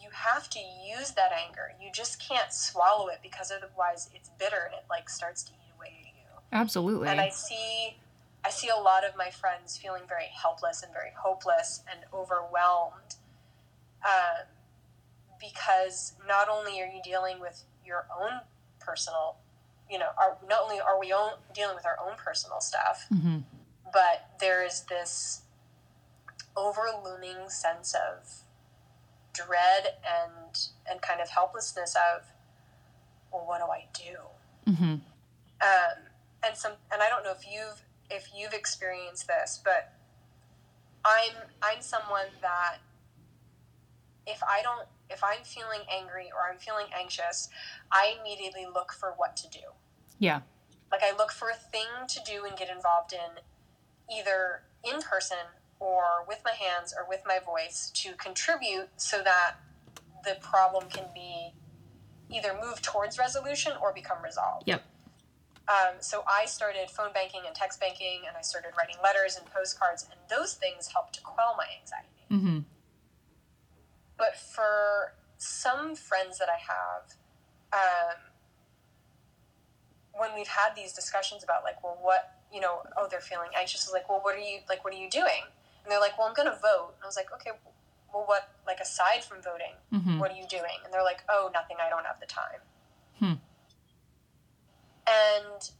you have to use that anger. You just can't swallow it because otherwise it's bitter and it like starts to eat away at you. Absolutely. and I see I see a lot of my friends feeling very helpless and very hopeless and overwhelmed um, because not only are you dealing with your own personal, you know, are, not only are we own, dealing with our own personal stuff, hmm but there is this overlooming sense of dread and and kind of helplessness of, well, what do I do? hmm um, and some and I don't know if you've if you've experienced this, but I'm I'm someone that if I don't if I'm feeling angry or I'm feeling anxious, I immediately look for what to do. Yeah. Like I look for a thing to do and get involved in, either in person or with my hands or with my voice to contribute so that the problem can be either move towards resolution or become resolved. Yep. Um, so I started phone banking and text banking, and I started writing letters and postcards, and those things helped to quell my anxiety. Mm-hmm. But for some friends that I have, um, when we've had these discussions about like, well, what you know, oh, they're feeling anxious. Is like, well, what are you like? What are you doing? And they're like, well, I'm going to vote. And I was like, okay, well, what like aside from voting, Mhm. what are you doing? And they're like, oh, nothing. I don't have the time. Hmm. And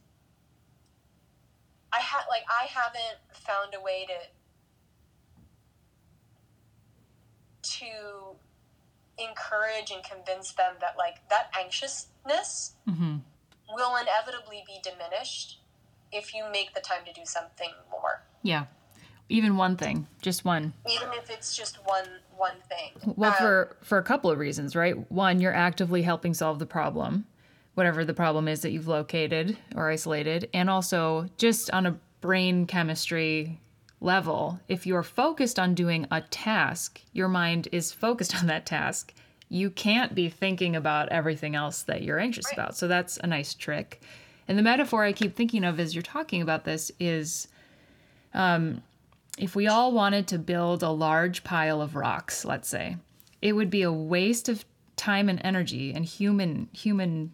I had like I haven't found a way to to encourage and convince them that like that anxiousness Mm-hmm. will inevitably be diminished if you make the time to do something more Yeah. Even one thing, just one. even if it's just one one thing Well, Um, for for a couple of reasons, right? One, you're actively helping solve the problem, whatever the problem is that you've located or isolated, and also just on a brain chemistry level, if you're focused on doing a task, your mind is focused on that task. You can't be thinking about everything else that you're anxious Right. about. So that's a nice trick. And the metaphor I keep thinking of as you're talking about this is um, if we all wanted to build a large pile of rocks, let's say, it would be a waste of time and energy and human human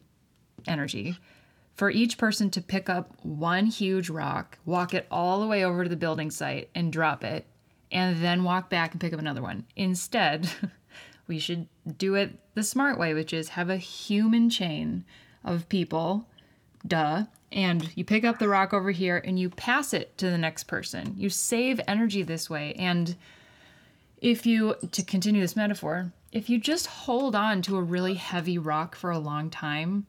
energy for each person to pick up one huge rock, walk it all the way over to the building site and drop it, and then walk back and pick up another one. Instead, we should do it the smart way, which is have a human chain of people duh. And you pick up the rock over here and you pass it to the next person. You save energy this way. And if you, to continue this metaphor, if you just hold on to a really heavy rock for a long time,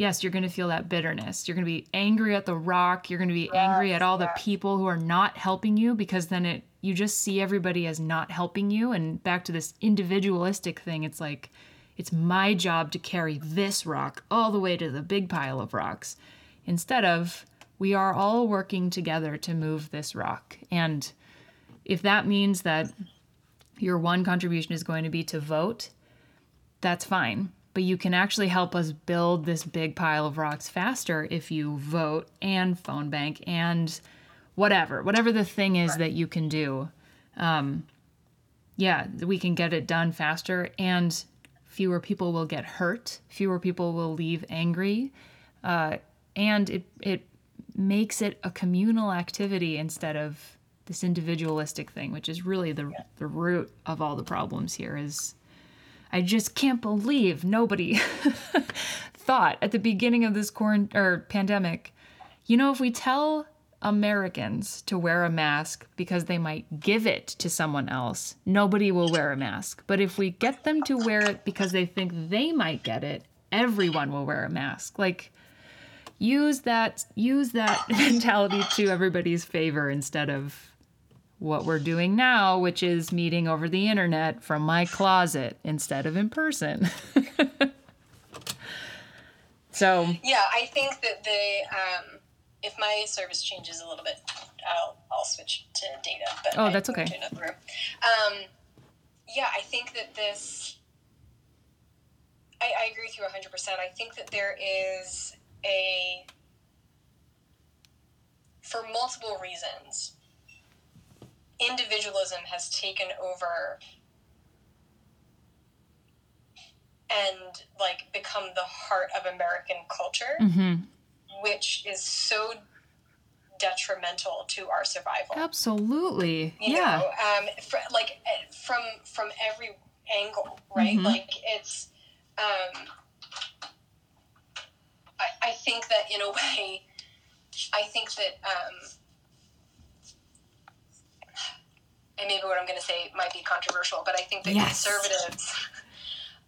yes, you're going to feel that bitterness. You're going to be angry at the rock. You're going to be angry at all the people who are not helping you because then it, you just see everybody as not helping you. And back to this individualistic thing, it's like, it's my job to carry this rock all the way to the big pile of rocks instead of we are all working together to move this rock. And if that means that your one contribution is going to be to vote, that's fine. But you can actually help us build this big pile of rocks faster if you vote and phone bank and whatever, whatever the thing is that you can do. Um, yeah, we can get it done faster and fewer people will get hurt, fewer people will leave angry, uh, and it it makes it a communal activity instead of this individualistic thing, which is really the the root of all the problems here. Is I just can't believe nobody thought at the beginning of this quarant- or pandemic, you know, if we tell Americans to wear a mask because they might give it to someone else, nobody will wear a mask. But if we get them to wear it because they think they might get it, everyone will wear a mask. Like use that use that mentality to everybody's favor instead of what we're doing now, which is meeting over the internet from my closet instead of in person. so, Yeah, I think that the um, if my service changes a little bit, I'll I'll switch to data. But Oh, I that's okay. To another room. Um, yeah, I think that this. I, I agree with you hundred percent. I think that there is a for multiple reasons. Individualism has taken over and like become the heart of American culture mhm. which is so detrimental to our survival. absolutely. You yeah. know, um, fr- like eh, from from every angle, right? Mhm. Like it's, um, I I think that in a way, I think that, um, and maybe what I'm going to say might be controversial, but I think that Yes. conservatives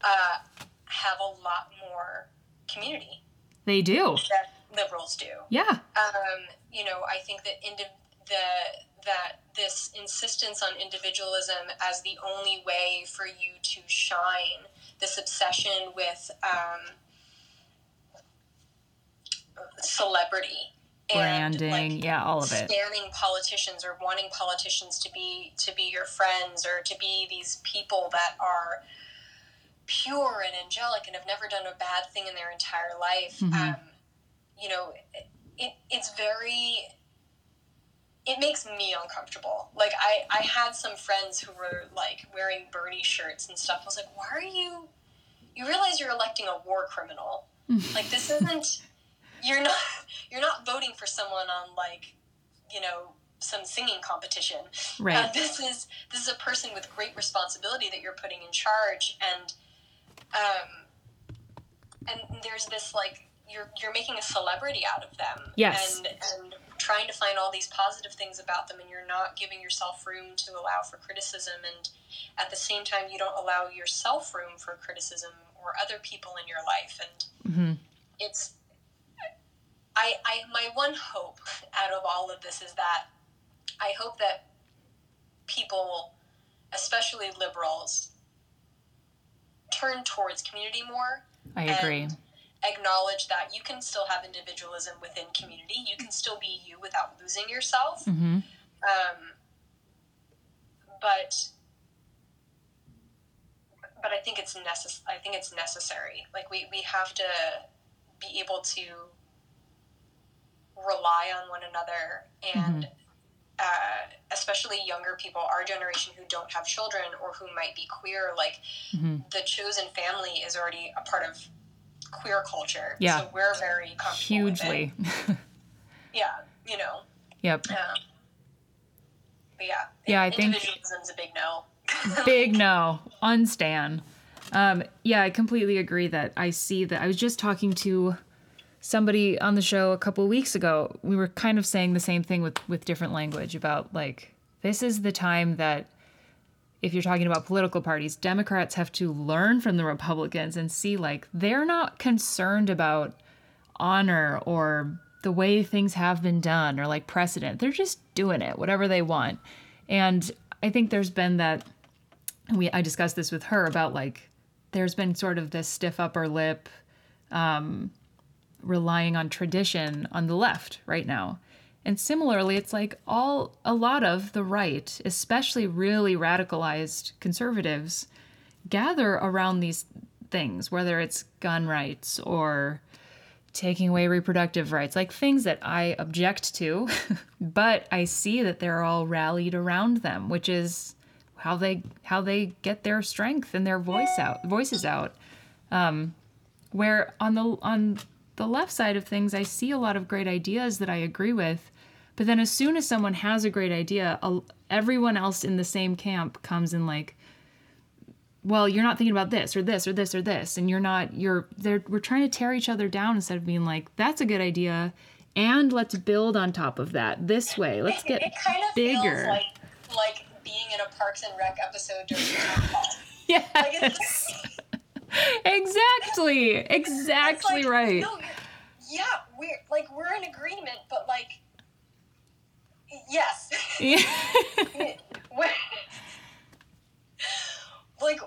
uh, have a lot more community They do. that liberals do Yeah. um, you know, I think that indi- the that this insistence on individualism as the only way for you to shine, this obsession with um, celebrity Branding. and like yeah, all of it. standing politicians or wanting politicians to be to be your friends or to be these people that are pure and angelic and have never done a bad thing in their entire life. Mhm. Um, you know, it, it it's very it makes me uncomfortable. Like I I had some friends who were like wearing Bernie shirts and stuff. I was like, why are you? You realize you're electing a war criminal. like this isn't. You're not. You're not voting for someone on like, you know, some singing competition. Right. Uh, this is this is a person with great responsibility that you're putting in charge, and um, and there's this like you're you're making a celebrity out of them. Yes. And and trying to find all these positive things about them, and you're not giving yourself room to allow for criticism, and at the same time, you don't allow yourself room for criticism or other people in your life, and hmm it's I, my one hope out of all of this is that I hope that people, especially liberals, turn towards community more, I agree. And- acknowledge that you can still have individualism within community. You can still be you without losing yourself. hmm Um, but but I think it's necess- I think it's necessary. Like we, we have to be able to rely on one another and uh, especially younger people, our generation who don't have children or who might be queer, like hmm the chosen family is already a part of queer culture. Yeah. So we're very comfortable with it. Hugely. Yeah, you know. yep. Um, but yeah. Yeah, I think- individualism's a big no. Big no. Unstan. Um, yeah, I completely agree that I see that. I was just talking to somebody on the show a couple weeks ago. We were kind of saying the same thing with with different language about like this is the time that if you're talking about political parties, Democrats have to learn from the Republicans and see like they're not concerned about honor or the way things have been done or like precedent. They're just doing it, whatever they want. And I think there's been that we I discussed this with her about like there's been sort of this stiff upper lip um relying on tradition on the left right now. And similarly, it's like all a lot of the right, especially really radicalized conservatives, gather around these things, whether it's gun rights or taking away reproductive rights, like things that I object to, but I see that they're all rallied around them, which is how they how they get their strength and their voice out voices out. Um, where on the on the left side of things, I see a lot of great ideas that I agree with, but then as soon as someone has a great idea, everyone else in the same camp comes and like, well, you're not thinking about this or this or this or this, and you're not you're they're we're trying to tear each other down instead of being like, that's a good idea, and let's build on top of that this way. Let's it, get it kind of bigger. feels like like being in a Parks and Rec episode during the yes, Like it's, exactly, exactly like, right. No, yeah, we're like we're in agreement, but like yes. We're- like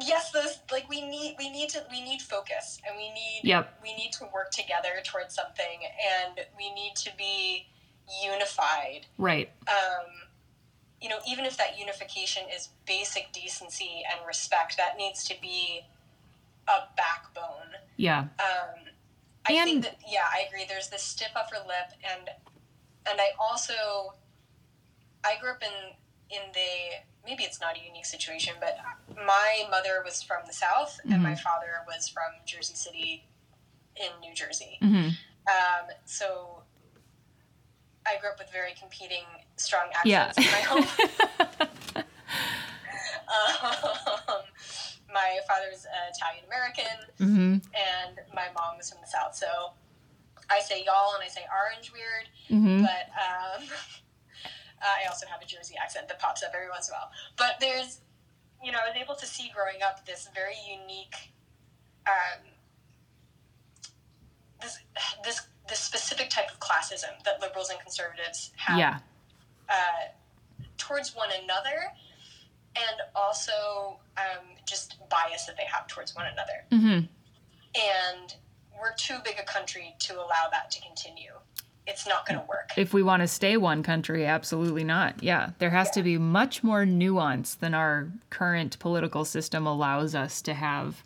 yes those like we need we need to we need focus and we need Yep. we need to work together towards something and we need to be unified right. um, you know even if that unification is basic decency and respect that needs to be a backbone Yeah. um, I And- think that yeah, I agree. There's this stiff upper lip, and and I also I grew up in in the maybe it's not a unique situation, but my mother was from the South, and my father was from Jersey City in New Jersey. hmm Um, so I grew up with very competing strong Yeah. accents in my home. um, my father's Italian American hmm and my mom was from the south. So i say y'all and i say orange weird hmm but um, i also have a jersey accent that pops up every once in a while. But there's you know i was able to see growing up this very unique um, this this this specific type of classism that liberals and conservatives have Yeah. uh, towards one another and also um, just bias that they have towards one another hmm and we're too big a country to allow that to continue. it's not going to work. If we want to stay one country, absolutely not. Yeah, there has to be much more nuance than our current political system allows us to have,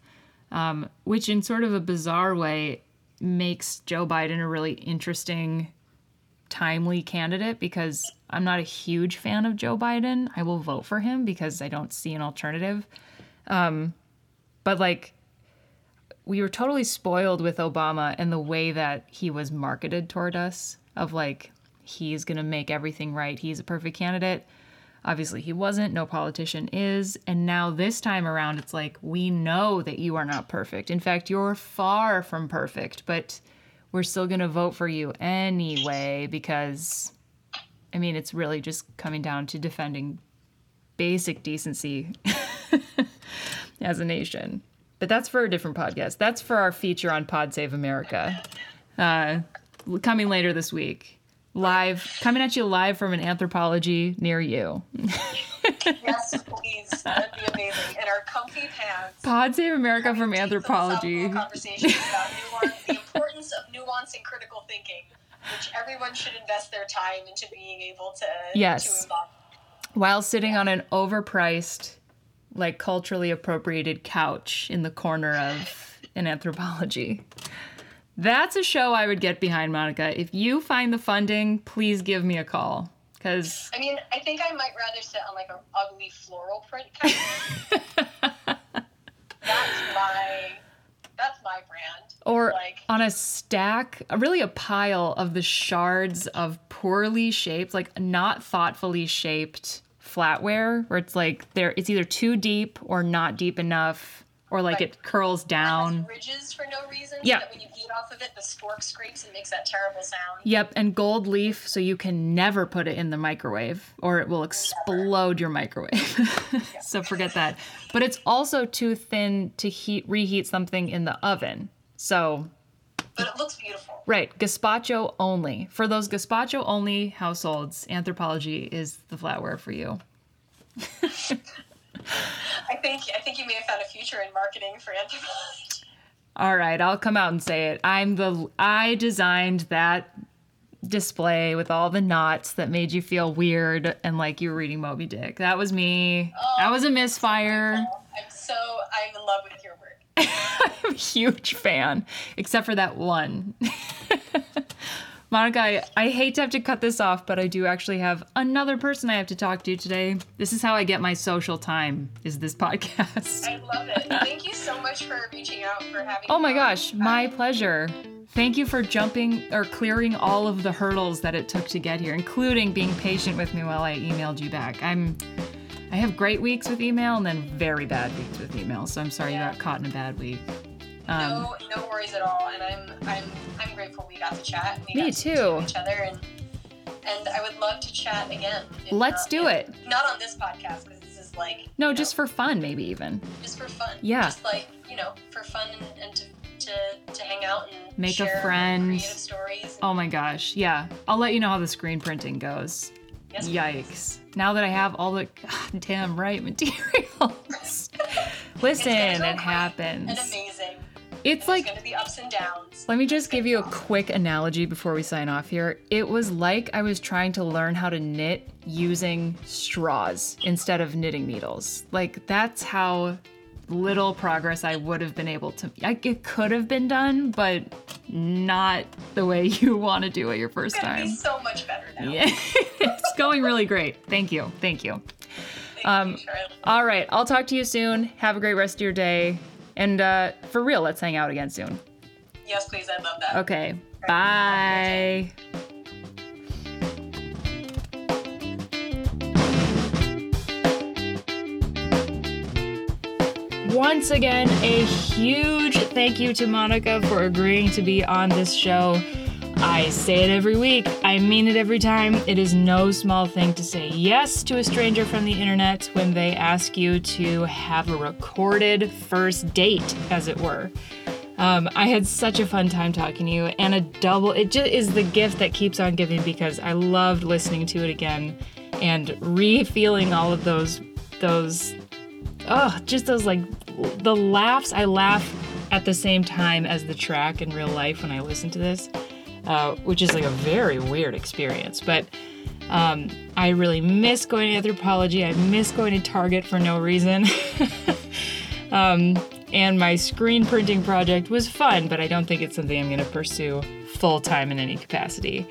um, which, in sort of a bizarre way, makes Joe Biden a really interesting, timely candidate because I'm not a huge fan of Joe Biden. I will vote for him because I don't see an alternative. Um, but like, we were totally spoiled with Obama and the way that he was marketed toward us of like he's going to make everything right. He's a perfect candidate. Obviously he wasn't, no politician is, and now this time around it's like we know that you are not perfect. In fact, you're far from perfect, but we're still going to vote for you anyway because I mean, it's really just coming down to defending basic decency as a nation. But that's for a different podcast. That's for our feature on Pod Save America. Uh, coming later this week. Live, coming at you live from an Anthropologie near you. yes, please. That'd be amazing. In our comfy pants. Pod Save America from Anthropologie. Conversations about nuance, the importance of nuance and critical thinking, which everyone should invest their time into being able to, yes. to. While sitting on an overpriced like culturally appropriated couch in the corner of an Anthropologie. That's a show I would get behind, Monica. If you find the funding, please give me a call. Cause I mean, I think I might rather sit on like an ugly floral print couch. that's my that's my brand. Or like on a stack, really a pile of the shards of poorly shaped, like not thoughtfully shaped flatware where it's like there it's either too deep or not deep enough or like right. it curls down. It ridges for no reason. Yeah. So when you eat off of it, the spork scrapes and makes that terrible sound. Yep, and gold leaf, so you can never put it in the microwave, or it will explode never. your microwave. yeah. so forget that. But it's also too thin to heat reheat something in the oven. So. But it looks beautiful. Right, gazpacho only. For those gazpacho only households, Anthropologie is the flatware for you. I think I think you may have found a future in marketing for Anthropologie. All right, I'll come out and say it. I'm the I designed that display with all the knots that made you feel weird and like you were reading Moby Dick. That was me. Oh, that was a misfire. I'm so I'm in love with your work. I'm a huge fan, except for that one. Monica, I, I, hate to have to cut this off, but I do actually have another person I have to talk to today. This is how I get my social time, is this podcast. I love it. Thank you so much for reaching out, for having Oh my gosh, um, my pleasure. Thank you for jumping or clearing all of the hurdles that it took to get here, including being patient with me while I emailed you back. I'm I have great weeks with email and then very bad weeks with email, so I'm sorry yeah. you got caught in a bad week. Um, no, no worries at all, and I'm I'm I'm grateful we got to chat. We me too. To each other, and and I would love to chat again. Let's not, do it. Not on this podcast because this is like no, just know, for fun, maybe even. Just for fun. Yeah. Just like you know, for fun and, and to, to to hang out and make a friend. Creative stories. Oh my gosh, yeah. I'll let you know how the screen printing goes. Yes, Yikes. Please. Now that I have all the goddamn right materials. Listen, it happens. And amazing. It's like going to be ups and downs. Let me just give you a quick analogy before we sign off here. It was like I was trying to learn how to knit using straws instead of knitting needles. Like that's how little progress I would have been able to. I, it could have been done, but not the way you want to do it your first time. So much better now. Yeah, it's going really great. Thank you. Thank you. Thank um, you all right, I'll talk to you soon. Have a great rest of your day. And uh, for real, let's hang out again soon. Yes, please. I love that. Okay. Bye. Once again, a huge thank you to Monica for agreeing to be on this show. I say it every week. I mean it every time. It is no small thing to say yes to a stranger from the internet when they ask you to have a recorded first date, as it were. Um, I had such a fun time talking to you, and a double. It just is the gift that keeps on giving because I loved listening to it again and re-feeling all of those, those, oh, just those like the laughs. I laugh at the same time as the track in real life when I listen to this uh, which is like a very weird experience. But um, I really miss going to Anthropologie. I miss going to Target for no reason. um, and my screen printing project was fun, but I don't think it's something I'm going to pursue full time in any capacity.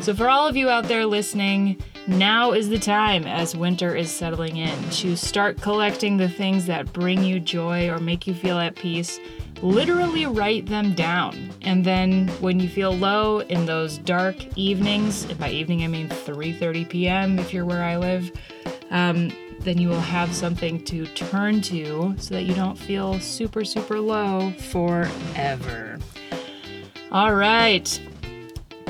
So, for all of you out there listening, now is the time as winter is settling in to start collecting the things that bring you joy or make you feel at peace. Literally write them down. And then when you feel low in those dark evenings, by evening I mean 3:30 p.m. if you're where I live, um, then you will have something to turn to so that you don't feel super, super low forever. All right.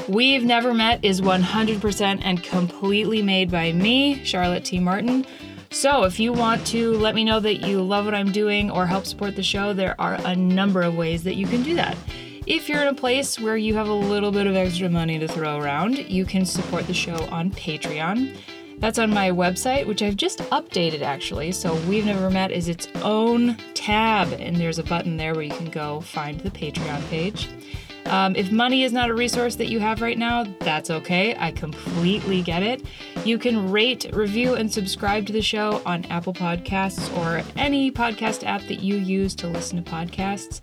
We've Never Met is 100% and completely made by me, Charlotte T. Martin. So, if you want to let me know that you love what I'm doing or help support the show, there are a number of ways that you can do that. If you're in a place where you have a little bit of extra money to throw around, you can support the show on Patreon. That's on my website, which I've just updated actually. So, We've Never Met is its own tab, and there's a button there where you can go find the Patreon page. Um, if money is not a resource that you have right now, that's okay. I completely get it. You can rate, review, and subscribe to the show on Apple Podcasts or any podcast app that you use to listen to podcasts.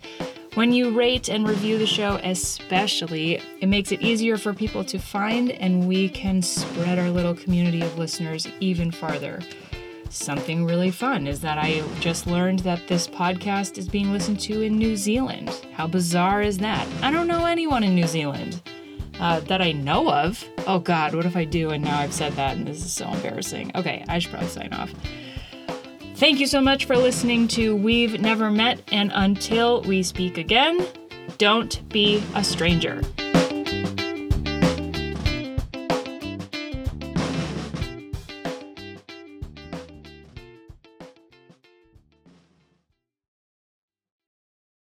When you rate and review the show, especially, it makes it easier for people to find, and we can spread our little community of listeners even farther. Something really fun is that I just learned that this podcast is being listened to in New Zealand. How bizarre is that? I don't know anyone in New Zealand uh, that I know of. Oh God, what if I do and now I've said that and this is so embarrassing? Okay, I should probably sign off. Thank you so much for listening to We've Never Met, and until we speak again, don't be a stranger.